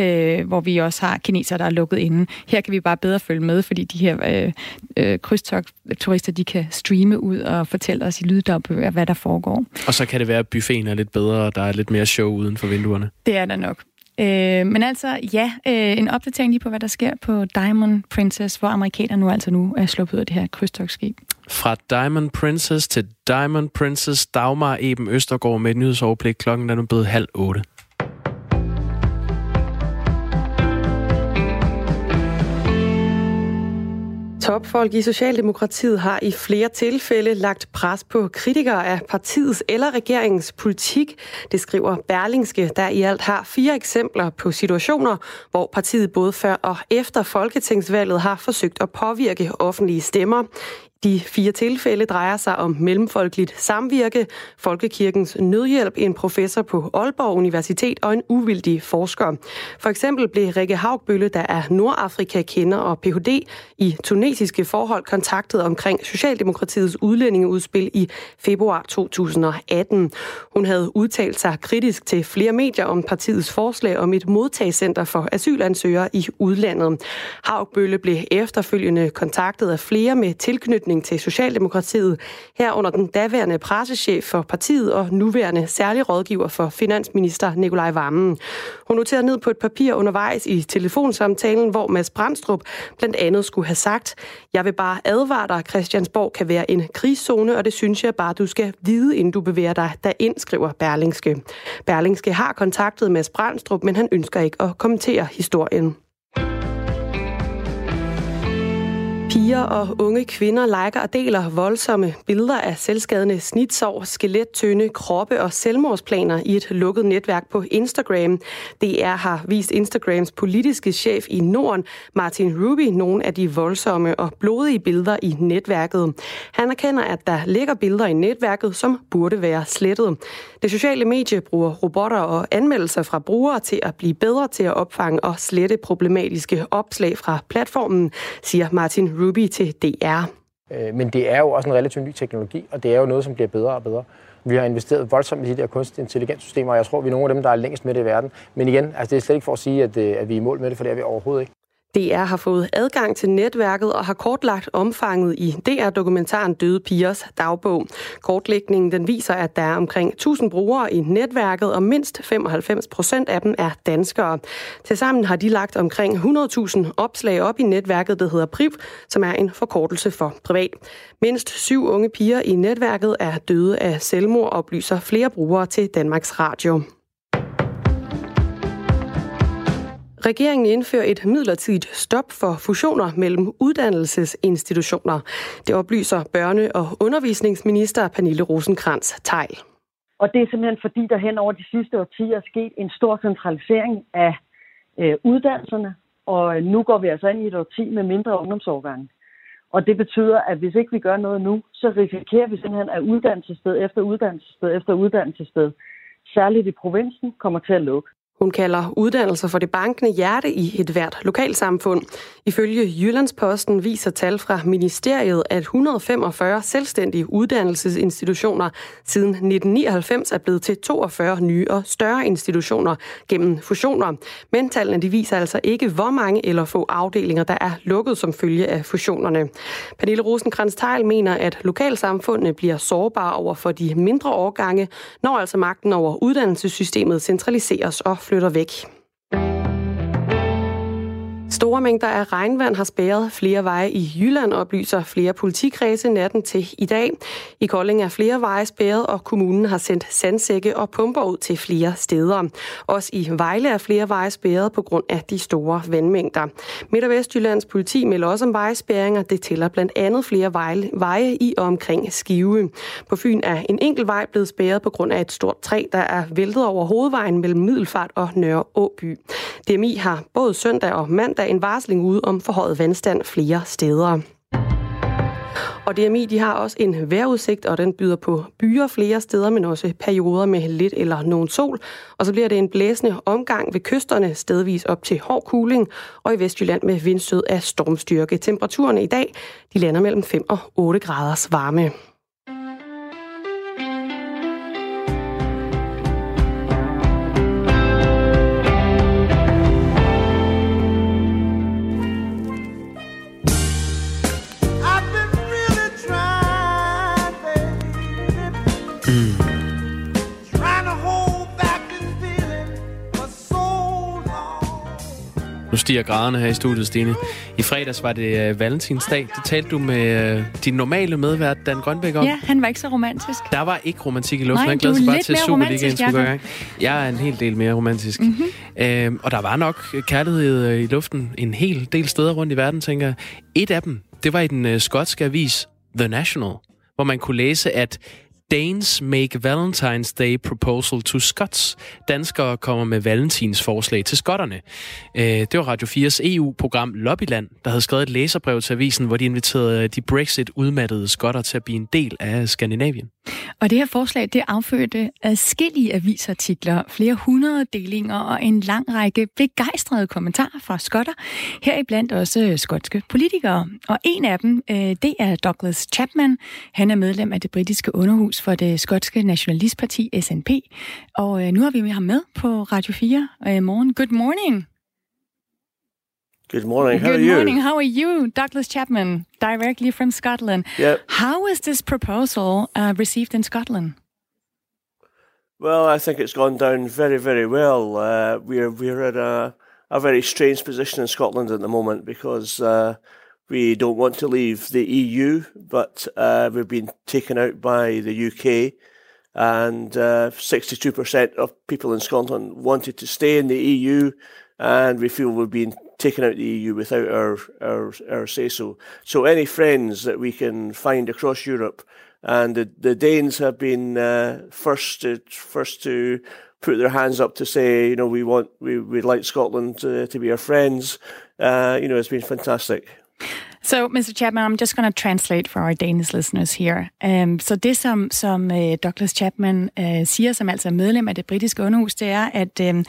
øh, hvor vi også har kinesere, der er lukket inde. Her kan vi bare bedre følge med, fordi de her øh, øh, krydstogt-turister, de kan streame ud og fortælle os i lyddagbøger, hvad der foregår. Og så kan det være, at buffeten er lidt bedre, og der er lidt mere show uden for vinduerne. Det er der nok. Øh, men altså, ja, øh, en opdatering lige på, hvad der sker på Diamond Princess, hvor amerikanerne nu altså nu er sluppet ud af det her krydstogsskib. Fra Diamond Princess til Diamond Princess, Dagmar Eben Østergaard med et nyhedsoverblik. Klokken er nu blevet halv otte. Topfolk i Socialdemokratiet har i flere tilfælde lagt pres på kritikere af partiets eller regeringens politik. Det skriver Berlingske, der i alt har fire eksempler på situationer, hvor partiet både før og efter folketingsvalget har forsøgt at påvirke offentlige stemmer. De fire tilfælde drejer sig om mellemfolkeligt samvirke, Folkekirkens Nødhjælp, en professor på Aalborg Universitet og en uvildig forsker. For eksempel blev Rikke Haugbølle, der er Nordafrika-kender og Ph.D. i tunesiske forhold, kontaktet omkring Socialdemokratiets udlændingeudspil i februar 2018. Hun havde udtalt sig kritisk til flere medier om partiets forslag om et modtagscenter for asylansøgere i udlandet. Haugbølle blev efterfølgende kontaktet af flere med tilknytning tilknytning til Socialdemokratiet, herunder den daværende pressechef for partiet og nuværende særlig rådgiver for finansminister Nikolaj Vammen. Hun noterede ned på et papir undervejs i telefonsamtalen, hvor Mads Brandstrup blandt andet skulle have sagt, jeg vil bare advare dig, Christiansborg kan være en krigszone, og det synes jeg bare, du skal vide, inden du bevæger dig derind, skriver Berlingske. Berlingske har kontaktet Mads Brandstrup, men han ønsker ikke at kommentere historien. Piger og unge kvinder liker og deler voldsomme billeder af selvskadende snitsår, skelettønde, kroppe og selvmordsplaner i et lukket netværk på Instagram. DR har vist Instagrams politiske chef i Norden, Martin Ruby, nogle af de voldsomme og blodige billeder i netværket. Han erkender, at der ligger billeder i netværket, som burde være slettet. Det sociale medie bruger robotter og anmeldelser fra brugere til at blive bedre til at opfange og slette problematiske opslag fra platformen, siger Martin Ruby Ruby til DR. Øh, men det er jo også en relativt ny teknologi, og det er jo noget, som bliver bedre og bedre. Vi har investeret voldsomt i de der kunstig intelligenssystemer, og jeg tror, vi er nogle af dem, der er længst med det i verden. Men igen, altså det er slet ikke for at sige, at, øh, at vi er i mål med det, for det er vi overhovedet ikke. DR har fået adgang til netværket og har kortlagt omfanget i DR-dokumentaren Døde Pigers dagbog. Kortlægningen den viser, at der er omkring 1000 brugere i netværket, og mindst 95 procent af dem er danskere. Tilsammen har de lagt omkring 100.000 opslag op i netværket, der hedder PRIV, som er en forkortelse for privat. Mindst syv unge piger i netværket er døde af selvmord, oplyser flere brugere til Danmarks Radio. Regeringen indfører et midlertidigt stop for fusioner mellem uddannelsesinstitutioner. Det oplyser børne- og undervisningsminister Pernille rosenkrantz teil Og det er simpelthen fordi, der hen over de sidste årtier er sket en stor centralisering af øh, uddannelserne, og nu går vi altså ind i et årti med mindre ungdomsårgange. Og det betyder, at hvis ikke vi gør noget nu, så risikerer vi simpelthen, at uddannelsessted efter uddannelsessted efter uddannelsessted, særligt i provinsen, kommer til at lukke. Hun kalder uddannelser for det bankende hjerte i et hvert lokalsamfund. Ifølge Jyllandsposten viser tal fra ministeriet, at 145 selvstændige uddannelsesinstitutioner siden 1999 er blevet til 42 nye og større institutioner gennem fusioner. Men tallene de viser altså ikke, hvor mange eller få afdelinger, der er lukket som følge af fusionerne. Pernille rosenkrantz teil mener, at lokalsamfundene bliver sårbare over for de mindre årgange, når altså magten over uddannelsessystemet centraliseres og flytter væk. Store mængder af regnvand har spærret flere veje i Jylland, oplyser flere politikredse natten til i dag. I Kolding er flere veje spærret, og kommunen har sendt sandsække og pumper ud til flere steder. Også i Vejle er flere veje spærret på grund af de store vandmængder. Midt- og Vestjyllands politi melder også om vejspærringer. Det tæller blandt andet flere veje i og omkring Skive. På Fyn er en enkelt vej blevet spærret på grund af et stort træ, der er væltet over hovedvejen mellem Middelfart og Nørre Åby. DMI har både søndag og mandag en varsling ude om forhøjet vandstand flere steder. Og DMI de har også en vejrudsigt, og den byder på byer flere steder, men også perioder med lidt eller nogen sol. Og så bliver det en blæsende omgang ved kysterne, stedvis op til hård kuling, og i Vestjylland med vindstød af stormstyrke. Temperaturerne i dag de lander mellem 5 og 8 graders varme. Nu stiger graderne her i studiet, Stine. I fredags var det øh, valentinsdag. Det talte du med øh, din normale medvært, Dan Grønbæk, om. Ja, han var ikke så romantisk. Der var ikke romantik i luften. Nej, han glædede sig bare til, at Superligaen skulle gøre. Jeg er en hel del mere romantisk. Mm-hmm. Øhm, og der var nok kærlighed øh, i luften en hel del steder rundt i verden, tænker jeg. Et af dem, det var i den øh, skotske avis The National, hvor man kunne læse, at Danes make Valentine's Day proposal to Scots. Danskere kommer med valentins forslag til skotterne. Øh, det var Radio 4's EU-program Lobbyland, der havde skrevet et læserbrev til avisen, hvor de inviterede de Brexit-udmattede skotter til at blive en del af Skandinavien. Og det her forslag, det affødte adskillige avisartikler, flere hundrede delinger og en lang række begejstrede kommentarer fra skotter, heriblandt også øh, skotske politikere. Og en af dem, øh, det er Douglas Chapman. Han er medlem af det britiske underhus for det skotske nationalistparti SNP. Og øh, nu har vi med ham med på Radio 4 øh, morgen. Good morning. Good morning. How Good are you? morning. How are you, Douglas Chapman, directly from Scotland? Yep. How was this proposal uh, received in Scotland? Well, I think it's gone down very, very well. Uh, we're we're in a a very strange position in Scotland at the moment because uh, we don't want to leave the EU, but uh, we've been taken out by the UK, and uh, sixty-two percent of people in Scotland wanted to stay in the EU, and we feel we've been taken out of the EU without our our, our say so. So any friends that we can find across Europe, and the, the Danes have been uh, first to first to put their hands up to say, you know, we want we we'd like Scotland to, to be our friends. Uh, you know, it's been fantastic. So, Mr. Chapman, I'm just going to translate for our Danish listeners here. Um, så det, som, som uh, Douglas Chapman uh, siger, som altså er medlem af det britiske underhus, det er, at, um,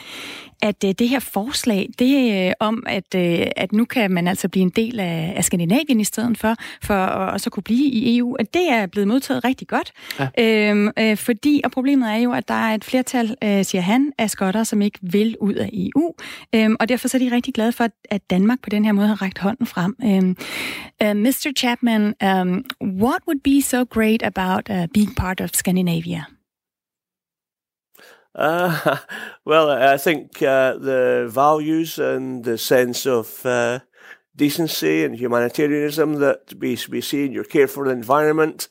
at uh, det her forslag, det uh, om, at, uh, at nu kan man altså blive en del af, af Skandinavien i stedet for, for at også kunne blive i EU, at det er blevet modtaget rigtig godt. Ja. Um, uh, fordi, og problemet er jo, at der er et flertal, siger han, af skotter, som ikke vil ud af EU. Um, og derfor så er de rigtig glade for, at Danmark på den her måde har rækket hånden frem. Um, Uh, Mr. Chapman, um, what would be so great about uh, being part of Scandinavia? Uh, (laughs) well, I think uh, the values and the sense of uh, decency and humanitarianism that we, we see in your care for the environment,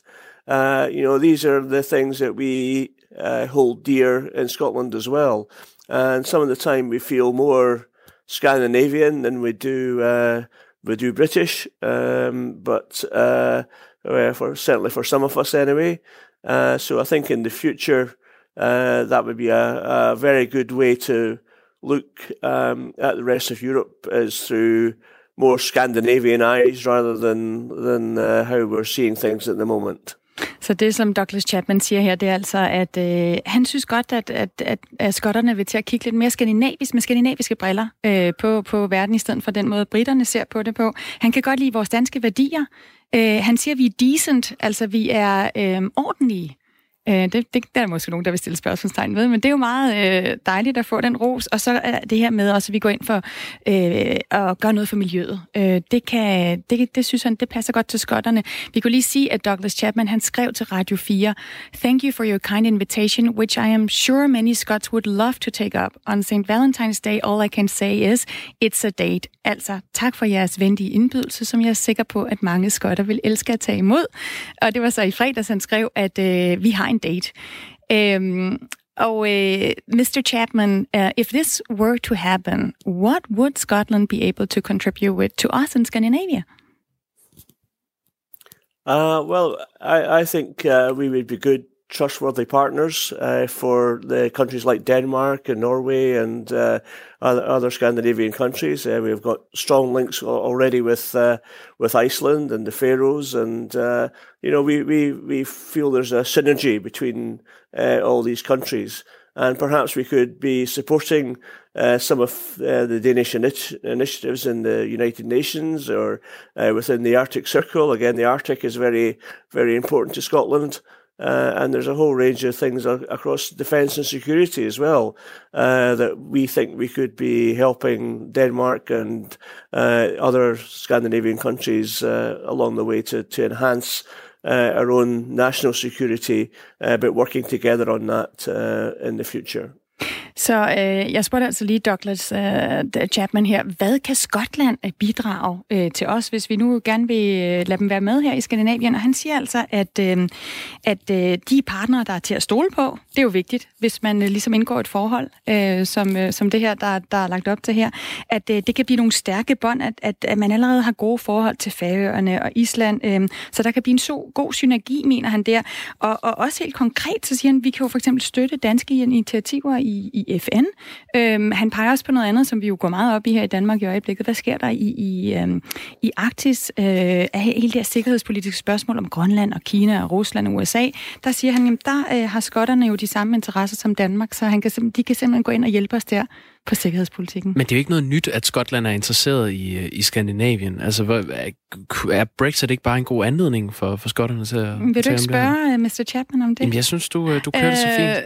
uh, you know, these are the things that we uh, hold dear in Scotland as well. And some of the time we feel more Scandinavian than we do uh, we do British, um, but for certainly for some of us anyway. So I think in the future uh, that would be a, a, very good way to look um, at the rest of Europe is through more Scandinavian eyes rather than than uh, how we're seeing things at the moment. Så det, som Douglas Chapman siger her, det er altså, at øh, han synes godt, at, at, at, at skotterne vil til at kigge lidt mere skandinavisk med skandinaviske briller øh, på, på verden, i stedet for den måde, britterne ser på det på. Han kan godt lide vores danske værdier. Øh, han siger, at vi er decent, altså vi er øh, ordentlige. Øh, det, det der er måske nogen, der vil stille spørgsmålstegn ved, men det er jo meget øh, dejligt at få den ros. Og så er det her med også, at vi går ind for øh, at gøre noget for miljøet. Øh, det, kan, det, det synes han, det passer godt til skotterne. Vi kunne lige sige, at Douglas Chapman, han skrev til Radio 4, Thank you for your kind invitation, which I am sure many Scots would love to take up. On St. Valentine's Day, all I can say is, it's a date. Altså, tak for jeres venlige indbydelse, som jeg er sikker på, at mange skotter vil elske at tage imod. Og det var så i fredags, han skrev, at øh, vi har en date. Um, oh, uh, Mr. Chapman, uh, if this were to happen, what would Scotland be able to contribute with to us in Scandinavia? Uh, well, I, I think uh, we would be good, trustworthy partners uh, for the countries like Denmark and Norway and uh, other, other Scandinavian countries. Uh, we've got strong links already with uh, with Iceland and the Faroes, and uh, you know we, we we feel there's a synergy between uh, all these countries, and perhaps we could be supporting some of the Danish initi- initiatives in the United Nations or within the Arctic Circle. Again, the Arctic is very very important to Scotland. Uh, and there's a whole range of things across defence and security as well uh, that we think we could be helping Denmark and uh, other Scandinavian countries uh, along the way to, to enhance uh, our own national security, uh, but working together on that in the future. Så øh, jeg spurgte altså lige Douglas øh, Chapman her, hvad kan Skotland øh, bidrage øh, til os, hvis vi nu gerne vil øh, lade dem være med her i Skandinavien? Og han siger altså, at, øh, at øh, de partnere, der er til at stole på, det er jo vigtigt, hvis man øh, ligesom indgår et forhold, øh, som, øh, som det her, der, der er lagt op til her, at øh, det kan blive nogle stærke bånd, at, at, at man allerede har gode forhold til Færøerne og Island, øh, så der kan blive en så god synergi, mener han der. Og, og også helt konkret, så siger han, at vi kan jo for eksempel støtte danske initiativer i, i FN. Øhm, han peger også på noget andet, som vi jo går meget op i her i Danmark i øjeblikket. Hvad sker der i, i, øhm, i Arktis øh, af hele det her sikkerhedspolitiske spørgsmål om Grønland og Kina og Rusland og USA? Der siger han, at der øh, har skotterne jo de samme interesser som Danmark, så han kan, de kan simpelthen gå ind og hjælpe os der på sikkerhedspolitikken. Men det er jo ikke noget nyt, at Skotland er interesseret i, øh, i Skandinavien. Altså, er Brexit ikke bare en god anledning for, for skotterne til at Vil du ikke spørge uh, Mr. Chapman om det? Jamen, jeg synes, du, øh, du kører uh, det så fint.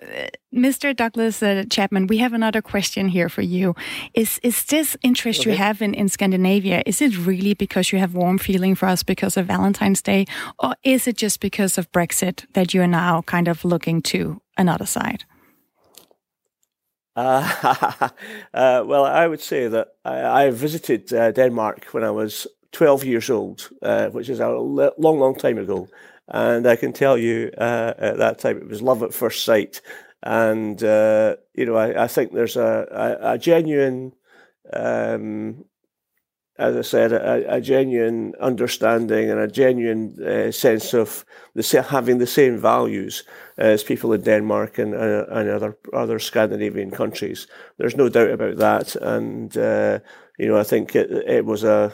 Mr. Douglas uh, Chapman, we have another question here for you. Is is this interest okay. you have in, in Scandinavia, is it really because you have warm feeling for us because of Valentine's Day, or is it just because of Brexit that you are now kind of looking to another side? Uh, (laughs) uh, well, I would say that I, I visited uh, Denmark when I was 12 years old, uh, which is a long, long time ago. And I can tell you uh, at that time it was love at first sight. And, you know, I, I, think there's a, a, a genuine um, as I said, a, a, genuine understanding and a genuine sense of the, having the same values as people in Denmark and, and other other Scandinavian countries. There's no doubt about that, and uh, you know I think it, it was a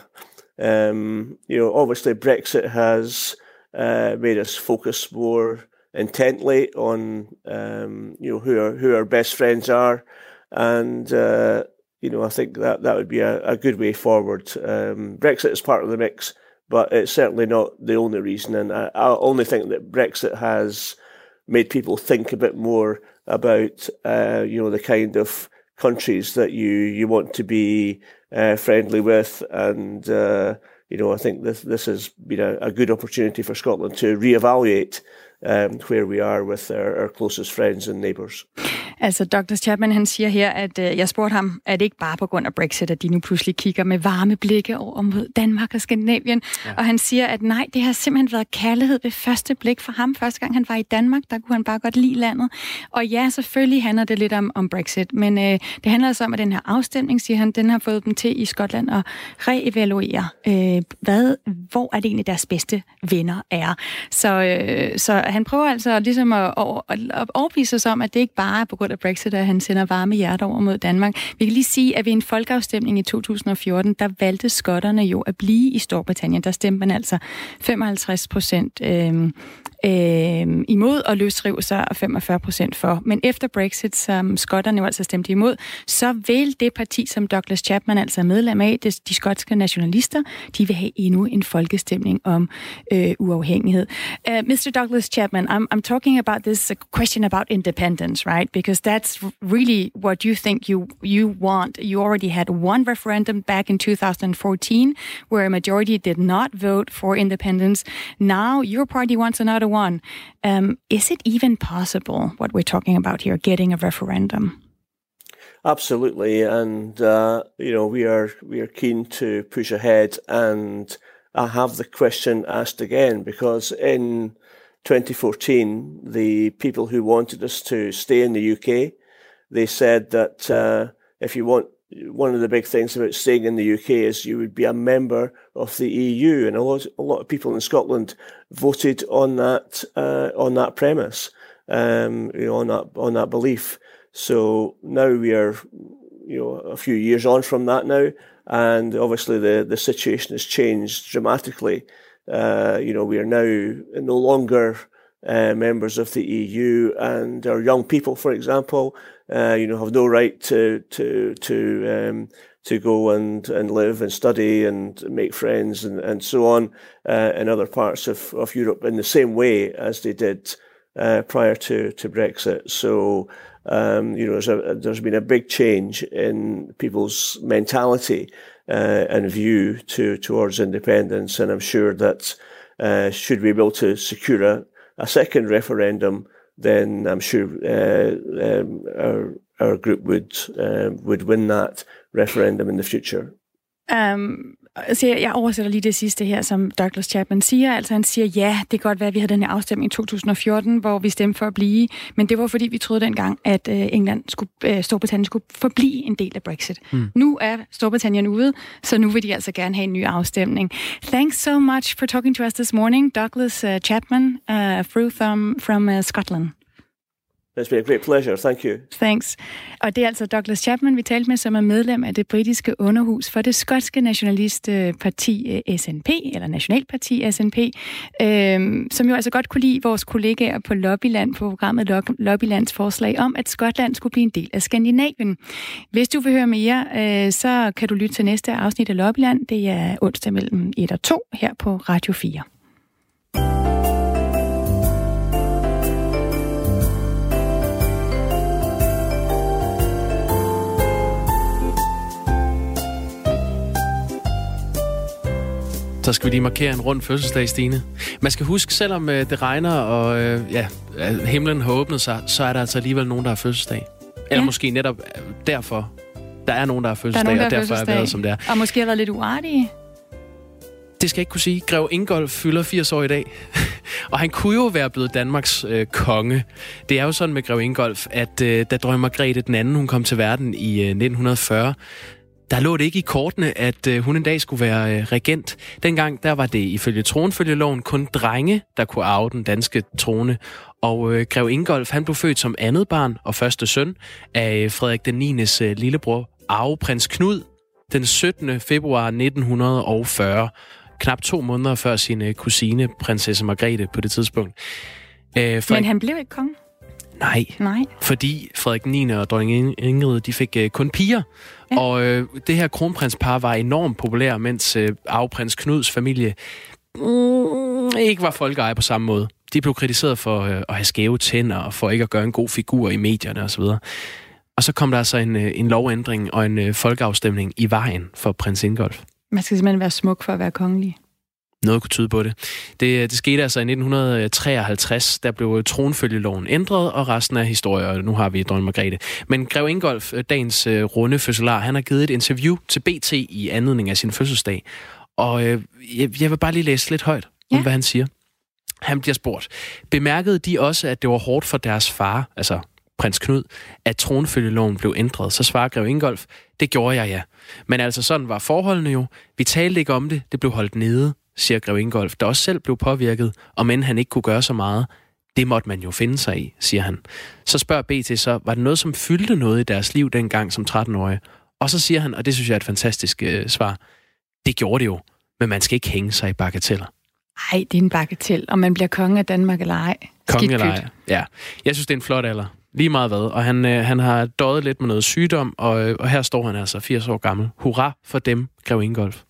um, you know obviously Brexit has uh, made us focus more intently on um, you know who our, who our best friends are, and uh, you know, I think that that would be a, a good way forward. Um, Brexit is part of the mix, but it's certainly not the only reason. And I, I only think that Brexit has made people think a bit more about, uh, you know, the kind of countries that you you want to be uh, friendly with, and uh, you know, I think this this has been a, a good opportunity for Scotland to reevaluate um, where we are with our, our closest friends and neighbours. Altså, Dr. Chapman, han siger her, at øh, jeg spurgte ham, at det ikke bare på grund af Brexit, at de nu pludselig kigger med varme blikke over mod Danmark og Skandinavien. Ja. Og han siger, at nej, det har simpelthen været kærlighed ved første blik for ham. Første gang han var i Danmark, der kunne han bare godt lide landet. Og ja, selvfølgelig handler det lidt om, om Brexit, men øh, det handler altså om, at den her afstemning, siger han, den har fået dem til i Skotland at reevaluere, øh, hvad, hvor er det egentlig deres bedste venner er. Så, øh, så han prøver altså ligesom at, at, at overbevise os om, at det ikke bare er på grund af Brexit, at han sender varme hjerter over mod Danmark. Vi kan lige sige, at ved en folkeafstemning i 2014, der valgte skotterne jo at blive i Storbritannien. Der stemte man altså 55 procent øh, øh, imod og løsrive sig, og 45 procent for. Men efter Brexit, som skotterne jo altså stemte imod, så vil det parti, som Douglas Chapman altså er medlem af, det, de skotske nationalister, de vil have endnu en folkestemning om øh, uafhængighed. Øh, uh, Mr. Douglas Chapman, I'm, I'm talking about this question about independence, right? Because that's really what you think you you want. You already had one referendum back in 2014 where a majority did not vote for independence. Now your party wants another one. Um, is it even possible, what we're talking about here, getting a referendum? Absolutely, and uh, you know we are we are keen to push ahead and uh, have the question asked again because in 2014 the people who wanted us to stay in the UK they said that uh, if you want one of the big things about staying in the UK is you would be a member of the EU, and a lot, a lot of people in Scotland voted on that uh, on that premise, um, you know, on that on that belief. So now we are, you know, a few years on from that now, and obviously the the situation has changed dramatically. Uh, you know, we are now no longer uh, members of the EU, and our young people, for example, uh, you know, have no right to to to um, to go and, and live and study and make friends and, and so on uh, in other parts of, of Europe in the same way as they did uh, prior to, to Brexit. So, um, you know, there's, a, there's been a big change in people's mentality uh, and view to towards independence, and I'm sure that uh, should we be able to secure a, a second referendum then I'm sure uh, um, our, our group would uh, would win that referendum in the future. Um, så jeg oversætter lige det sidste her, som Douglas Chapman siger. Altså han siger, ja, det kan godt være, at vi havde den her afstemning i 2014, hvor vi stemte for at blive, men det var fordi, vi troede dengang, at uh, England skulle, uh, Storbritannien skulle forblive en del af Brexit. Mm. Nu er Storbritannien ude, så nu vil de altså gerne have en ny afstemning. Thanks so much for talking to us this morning, Douglas uh, Chapman uh, from, from uh, Scotland. It's been a great pleasure. Thank you. Thanks. Og det er altså Douglas Chapman, vi talte med, som er medlem af det britiske underhus for det skotske nationalistparti eh, SNP, eller Nationalparti SNP, øh, som jo altså godt kunne lide vores kollegaer på Lobbyland, på programmet Lobbylands forslag om, at Skotland skulle blive en del af Skandinavien. Hvis du vil høre mere, øh, så kan du lytte til næste afsnit af Lobbyland. Det er onsdag mellem 1 og 2 her på Radio 4. Så skal vi lige markere en rund fødselsdag, Stine. Man skal huske, selvom øh, det regner, og øh, ja, himlen har åbnet sig, så er der altså alligevel nogen, der har fødselsdag. Eller ja. måske netop øh, derfor. Der er nogen, der har fødselsdag, nogen, der og derfor er været, som det er. Og måske har været lidt uartige. Det skal jeg ikke kunne sige. Grev Ingolf fylder 80 år i dag. (laughs) og han kunne jo være blevet Danmarks øh, konge. Det er jo sådan med Grev Ingolf, at øh, da dronning Margrethe den anden, hun kom til verden i øh, 1940, der lå det ikke i kortene, at øh, hun en dag skulle være øh, regent. Dengang der var det ifølge tronfølgeloven kun drenge, der kunne arve den danske trone. Og øh, Grev Ingolf han blev født som andet barn og første søn af øh, Frederik den 9. Øh, lillebror, arveprins Knud, den 17. februar 1940. Knap to måneder før sin kusine, prinsesse Margrethe, på det tidspunkt. Øh, Frederik... Men han blev ikke konge? Nej, Nej, fordi Frederik 9. og dronning Ingrid, de fik øh, kun piger. Ja. Og øh, det her kronprinspar var enormt populær, mens øh, arveprins Knuds familie mm, ikke var folkeejer på samme måde. De blev kritiseret for øh, at have skæve tænder, og for ikke at gøre en god figur i medierne osv. Og så kom der altså en, øh, en lovændring og en øh, folkeafstemning i vejen for prins Ingolf. Man skal simpelthen være smuk for at være kongelig. Noget kunne tyde på det. det. Det skete altså i 1953, der blev tronfølgeloven ændret, og resten af historien, nu har vi dronning Margrethe. Men Grev Ingolf, øh, dagens øh, runde fødselar, han har givet et interview til BT i anledning af sin fødselsdag. Og øh, jeg vil bare lige læse lidt højt om, ja. hvad han siger. Han bliver spurgt. Bemærkede de også, at det var hårdt for deres far, altså prins Knud, at tronfølgeloven blev ændret? Så svarer Grev Ingolf, det gjorde jeg ja. Men altså sådan var forholdene jo. Vi talte ikke om det, det blev holdt nede siger Grev Ingolf, der også selv blev påvirket, og men han ikke kunne gøre så meget. Det måtte man jo finde sig i, siger han. Så spørger BT så, var det noget, som fyldte noget i deres liv dengang som 13-årige? Og så siger han, og det synes jeg er et fantastisk øh, svar, det gjorde det jo, men man skal ikke hænge sig i bagateller. Ej, det er en bagatel, om man bliver konge af Danmark eller ej. Konge eller ej, ja. Jeg synes, det er en flot alder. Lige meget hvad. Og han, øh, han har døjet lidt med noget sygdom, og, øh, og her står han altså 80 år gammel. Hurra for dem, Grev Ingolf.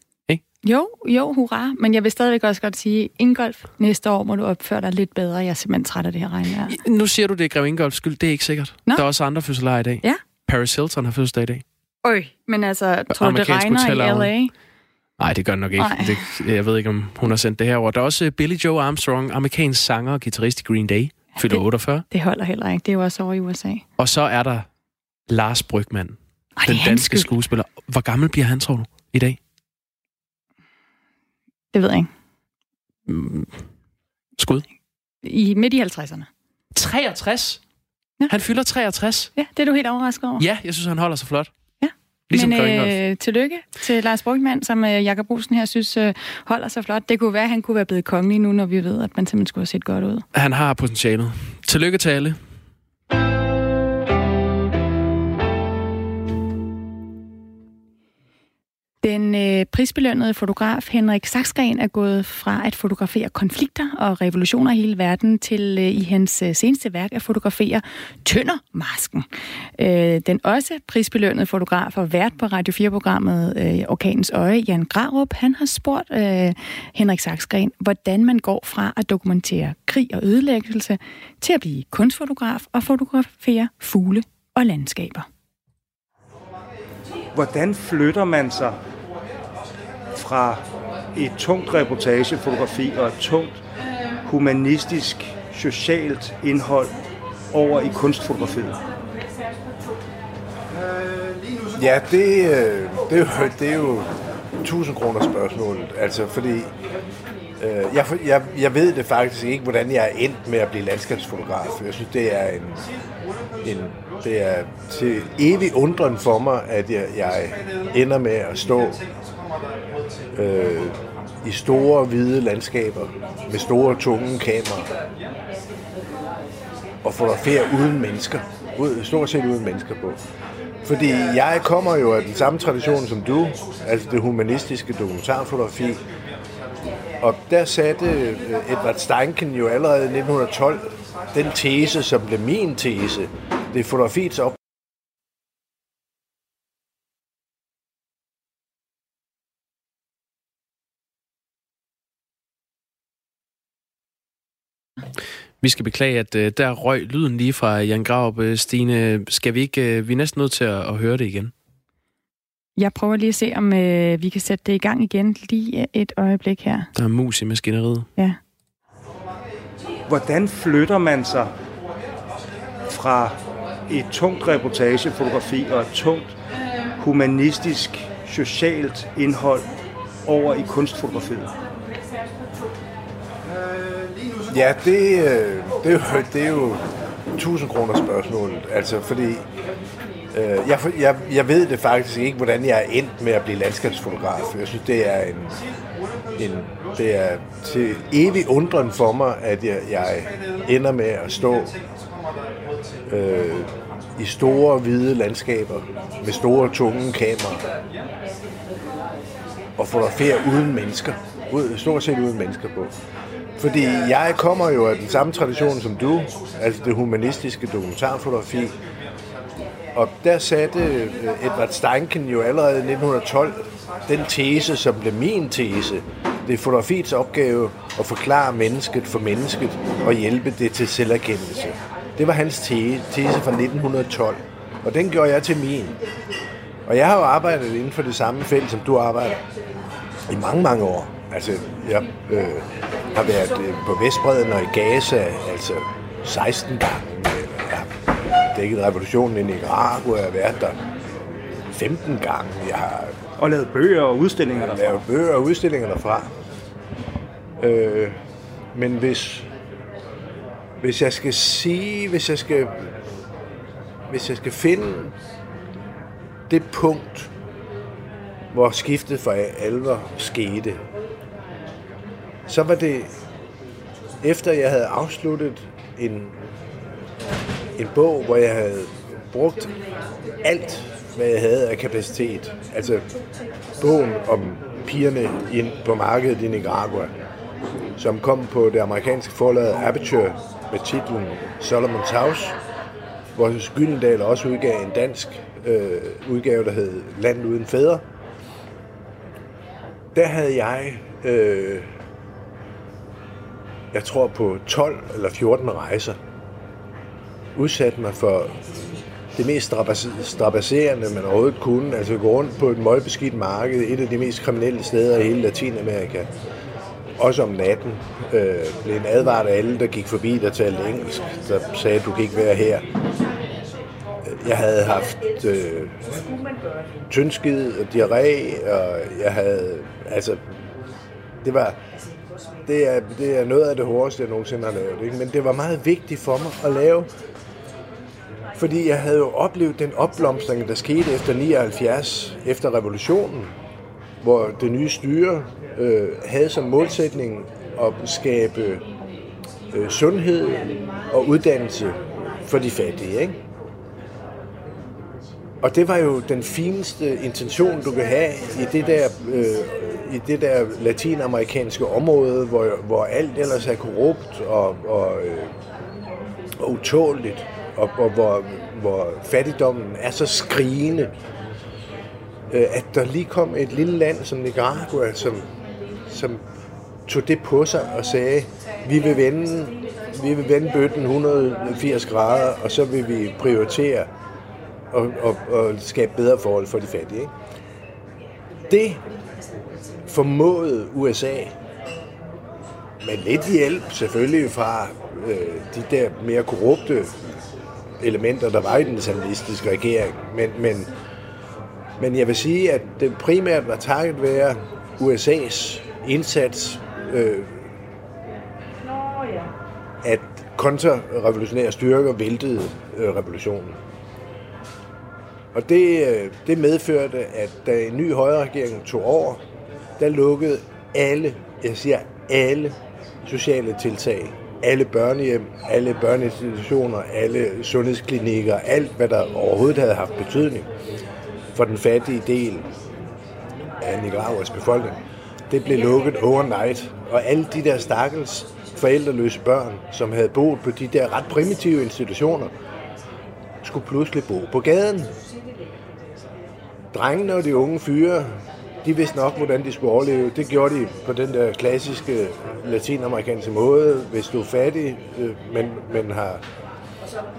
Jo, jo, hurra. Men jeg vil stadigvæk også godt sige, Ingolf, næste år må du opføre dig lidt bedre. Jeg er simpelthen træt af det her regnvejr. Nu siger du, det er Grev Ingolfs skyld. Det er ikke sikkert. Nå? Der er også andre fødselsdager i dag. Ja. Paris Hilton har fødselsdag i dag. Øj, men altså, tror du, det regner i L.A.? Nej, det gør det nok ikke. Det, jeg ved ikke, om hun har sendt det her over. Der er også Billy Joe Armstrong, amerikansk sanger og guitarist i Green Day, fylder 48. Det holder heller ikke. Det er jo også over i USA. Og så er der Lars Brygman, den danske skuespiller. Hvor gammel bliver han, tror du, i dag? Det ved jeg ikke. Mm. Skud? I midt i 50'erne. 63? Ja. Han fylder 63? Ja, det er du helt overrasket over. Ja, jeg synes, han holder sig flot. Ja. Ligesom Men øh, tillykke til Lars Brugman, som øh, Jakob Brusen her synes øh, holder sig flot. Det kunne være, at han kunne være blevet kongelig nu, når vi ved, at man simpelthen skulle have set godt ud. Han har potentialet. Tillykke til alle. Den øh, prisbelønnede fotograf Henrik Saxgren er gået fra at fotografere konflikter og revolutioner i hele verden til øh, i hans øh, seneste værk at fotografere Tøndermasken. Øh, den også prisbelønnede fotograf og vært på Radio 4-programmet øh, Orkanens Øje, Jan Grarup, han har spurgt øh, Henrik Saxgren, hvordan man går fra at dokumentere krig og ødelæggelse til at blive kunstfotograf og fotografere fugle og landskaber. Hvordan flytter man sig fra et tungt reportagefotografi og et tungt humanistisk, socialt indhold over i kunstfotografiet? Ja, det, øh, det, er jo, det er jo 1000 kroner spørgsmålet. Altså, fordi øh, jeg, jeg, jeg ved det faktisk ikke, hvordan jeg er endt med at blive landskabsfotograf. Jeg synes, det er en, en det er til evig undren for mig, at jeg, jeg ender med at stå øh, i store, hvide landskaber med store, tunge kameraer og fotografere uden mennesker. Ud, stort set uden mennesker på. Fordi jeg kommer jo af den samme tradition som du, altså det humanistiske dokumentarfotografi. Og der satte øh, Edvard Steinken jo allerede i 1912 den tese, som blev min tese. Det er fotografiets op Vi skal beklage, at uh, der røg lyden lige fra Jan Graup. Øh, Stine, skal vi ikke, uh, vi er næsten nødt til at, at høre det igen. Jeg prøver lige at se, om uh, vi kan sætte det i gang igen lige et øjeblik her. Der er mus i maskineriet. Ja. Hvordan flytter man sig fra et tungt reportagefotografi og et tungt humanistisk, socialt indhold over i kunstfotografiet? Ja, det, øh, det, er jo, det er jo 1000 kroner spørgsmålet. Altså, fordi øh, jeg, jeg, jeg ved det faktisk ikke, hvordan jeg er endt med at blive landskabsfotograf. Jeg synes, det er en, en det er til evig undren for mig, at jeg, jeg ender med at stå øh, i store, hvide landskaber med store, tunge kameraer og fotografere uden mennesker. Ud, stort set uden mennesker på. Fordi jeg kommer jo af den samme tradition som du, altså det humanistiske dokumentarfotografi. Og der satte øh, Edward Steinken jo allerede i 1912 den tese, som blev min tese. Det er fotografiets opgave at forklare mennesket for mennesket og hjælpe det til selverkendelse. Det var hans tese fra 1912, og den gjorde jeg til min. Og jeg har jo arbejdet inden for det samme felt, som du arbejder i mange, mange år. Altså, jeg øh, har været øh, på Vestbreden og i Gaza, altså 16 gange. Jeg har dækket revolutionen i Nicaragua, jeg har været der 15 gange. Jeg har og lavet bøger og udstillinger derfra. Lavet bøger og udstillinger derfra. Øh, men hvis, hvis jeg skal sige, hvis jeg skal, hvis jeg skal finde det punkt, hvor skiftet for alvor skete, så var det efter jeg havde afsluttet en, en bog, hvor jeg havde brugt alt, hvad jeg havde af kapacitet. Altså bogen om pigerne ind på markedet i Nicaragua, som kom på det amerikanske forlag Aperture med titlen Solomon's House, hvor Gyldendal også udgav en dansk øh, udgave, der hed Land uden fædre. Der havde jeg øh, jeg tror på 12 eller 14 rejser, udsat mig for det mest strapasserende, man overhovedet kunne. Altså gå rundt på et møgbeskidt marked, et af de mest kriminelle steder i hele Latinamerika. Også om natten øh, blev en advaret af alle, der gik forbi, der talte engelsk, der sagde, at du kan ikke være her. Jeg havde haft øh, tyndskid og diarré, og jeg havde, altså, det var, det er, det er noget af det hårdeste, jeg nogensinde har lavet. Ikke? Men det var meget vigtigt for mig at lave, fordi jeg havde jo oplevet den opblomstring, der skete efter 79, efter revolutionen, hvor det nye styre øh, havde som målsætning at skabe øh, sundhed og uddannelse for de fattige. Ikke? Og det var jo den fineste intention, du kan have i det der øh, i det der latinamerikanske område, hvor, hvor alt ellers er korrupt og, og, øh, og utåligt, og, og hvor, hvor fattigdommen er så skrigende, øh, at der lige kom et lille land som Nicaragua, som, som tog det på sig og sagde, vi vil vende, vi vil vende bøtten 180 grader, og så vil vi prioritere og, og, og skabe bedre forhold for de fattige. Ikke? Det formåede USA, med lidt hjælp selvfølgelig fra øh, de der mere korrupte elementer, der var i den sandinistiske regering, men, men Men jeg vil sige, at det primært var takket være USA's indsats, øh, at kontrarevolutionære styrker væltede øh, revolutionen. Og det, øh, det medførte, at da en ny højre regering tog over, der lukkede alle, jeg siger alle sociale tiltag, alle børnehjem, alle børneinstitutioner, alle sundhedsklinikker, alt hvad der overhovedet havde haft betydning for den fattige del af Nicaraguas befolkning, det blev lukket overnight. Og alle de der stakkels forældreløse børn, som havde boet på de der ret primitive institutioner, skulle pludselig bo på gaden. Drengene og de unge fyre, de vidste nok, hvordan de skulle overleve. Det gjorde de på den der klassiske øh, latinamerikanske måde. Hvis du er fattig, øh, men, men har,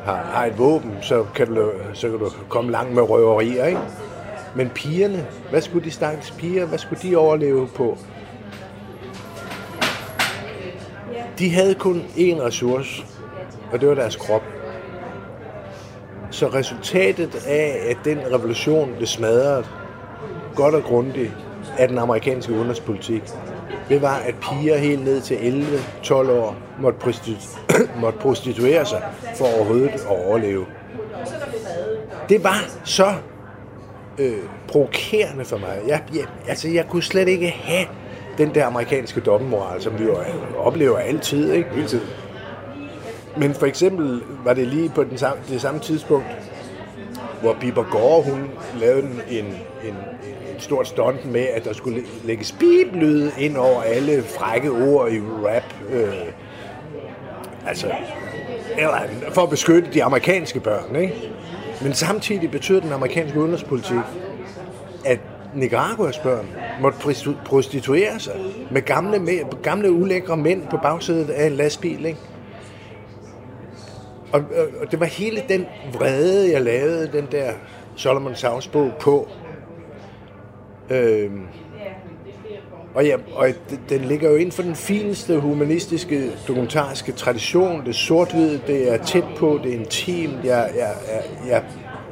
har, har et våben, så kan, du, så kan du komme langt med røverier, ikke? Men pigerne, hvad skulle de stakkels piger, hvad skulle de overleve på? De havde kun én ressource, og det var deres krop. Så resultatet af, at den revolution blev smadret, godt og grundigt, af den amerikanske udenrigspolitik, det var, at piger helt ned til 11-12 år måtte, prostitu- (coughs) måtte prostituere sig for overhovedet at overleve. Det var så øh, provokerende for mig. Jeg, jeg, altså, jeg kunne slet ikke have den der amerikanske dobbeltmoral, som vi jo oplever altid. Ikke? Hele tiden. Men for eksempel var det lige på den samme, det samme tidspunkt, hvor Bieber Gore, hun lavede en, en, en, en stort stunt med, at der skulle lægges biblyde ind over alle frække ord i rap. Øh, altså, eller for at beskytte de amerikanske børn, ikke? Men samtidig betyder den amerikanske udenrigspolitik, at Nicaraguas børn måtte prostituere sig med gamle, med, gamle ulækre mænd på bagsædet af en lastbil. Ikke? Og, og det var hele den vrede, jeg lavede den der Solomon House bog på. Øhm, og, ja, og den ligger jo inden for den fineste humanistiske dokumentariske tradition. Det er sort det er tæt på, det er intimt. Jeg, jeg, jeg, jeg,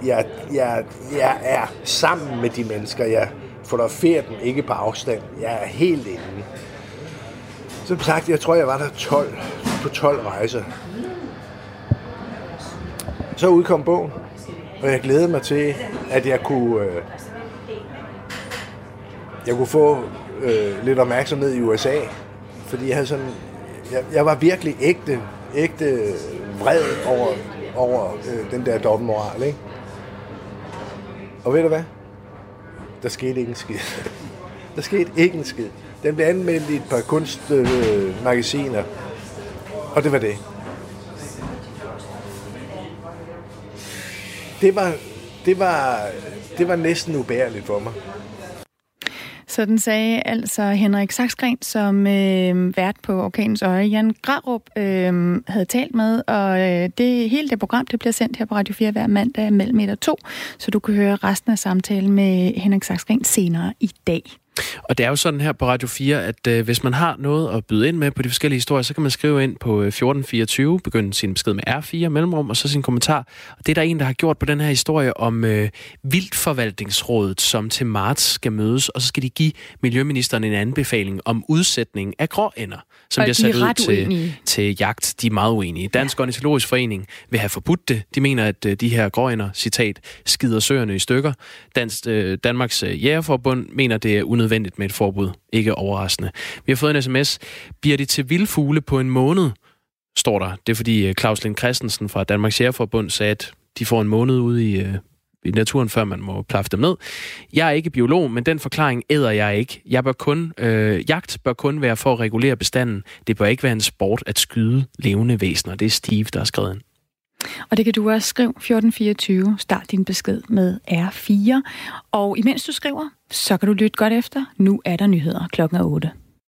jeg, jeg, jeg er sammen med de mennesker. Jeg fotograferer dem ikke på afstand. Jeg er helt inde. Som sagt, jeg tror, jeg var der 12, på 12 rejser. Så udkom bogen, og jeg glædede mig til, at jeg kunne, øh, jeg kunne få øh, lidt opmærksomhed i USA, fordi jeg havde sådan, jeg, jeg var virkelig ægte, ægte vred over, over øh, den der dobbeltmoral, ikke? Og ved du hvad? Der skete ikke en skid. (laughs) Der skete ikke en skid. Den blev anmeldt i et par kunstmagasiner, øh, og det var det. Det var, det var, det var næsten ubærligt for mig. Sådan sagde altså Henrik Saksgren, som øh, vært på Orkanens Øje. Jan Grarup øh, havde talt med, og øh, det hele det program det bliver sendt her på Radio 4 hver mandag mellem 1 og 2, så du kan høre resten af samtalen med Henrik Saksgren senere i dag. Og det er jo sådan her på Radio 4, at øh, hvis man har noget at byde ind med på de forskellige historier, så kan man skrive ind på 1424, øh, begynde sin besked med R4 mellemrum, og så sin kommentar. Og det er der en, der har gjort på den her historie om øh, Vildforvaltningsrådet, som til marts skal mødes, og så skal de give Miljøministeren en anbefaling om udsætning af gråænder, som og bliver sat ud til, til jagt. De er meget uenige. Dansk ja. Ornitologisk Forening vil have forbudt det. De mener, at øh, de her gråænder, citat, skider søerne i stykker. Dansk, øh, Danmarks øh, Jægerforbund mener, det er unødvendigt nødvendigt med et forbud. Ikke overraskende. Vi har fået en sms. Bliver det til vildfugle på en måned? Står der. Det er fordi øh, Claus Lind Christensen fra Danmarks Jægerforbund sagde, at de får en måned ude i, øh, i naturen, før man må plaffe dem ned. Jeg er ikke biolog, men den forklaring æder jeg ikke. Jeg bør kun, øh, jagt bør kun være for at regulere bestanden. Det bør ikke være en sport at skyde levende væsener. Det er Steve, der har skrevet ind. Og det kan du også skrive 1424. Start din besked med R4. Og imens du skriver, så kan du lytte godt efter. Nu er der nyheder klokken 8.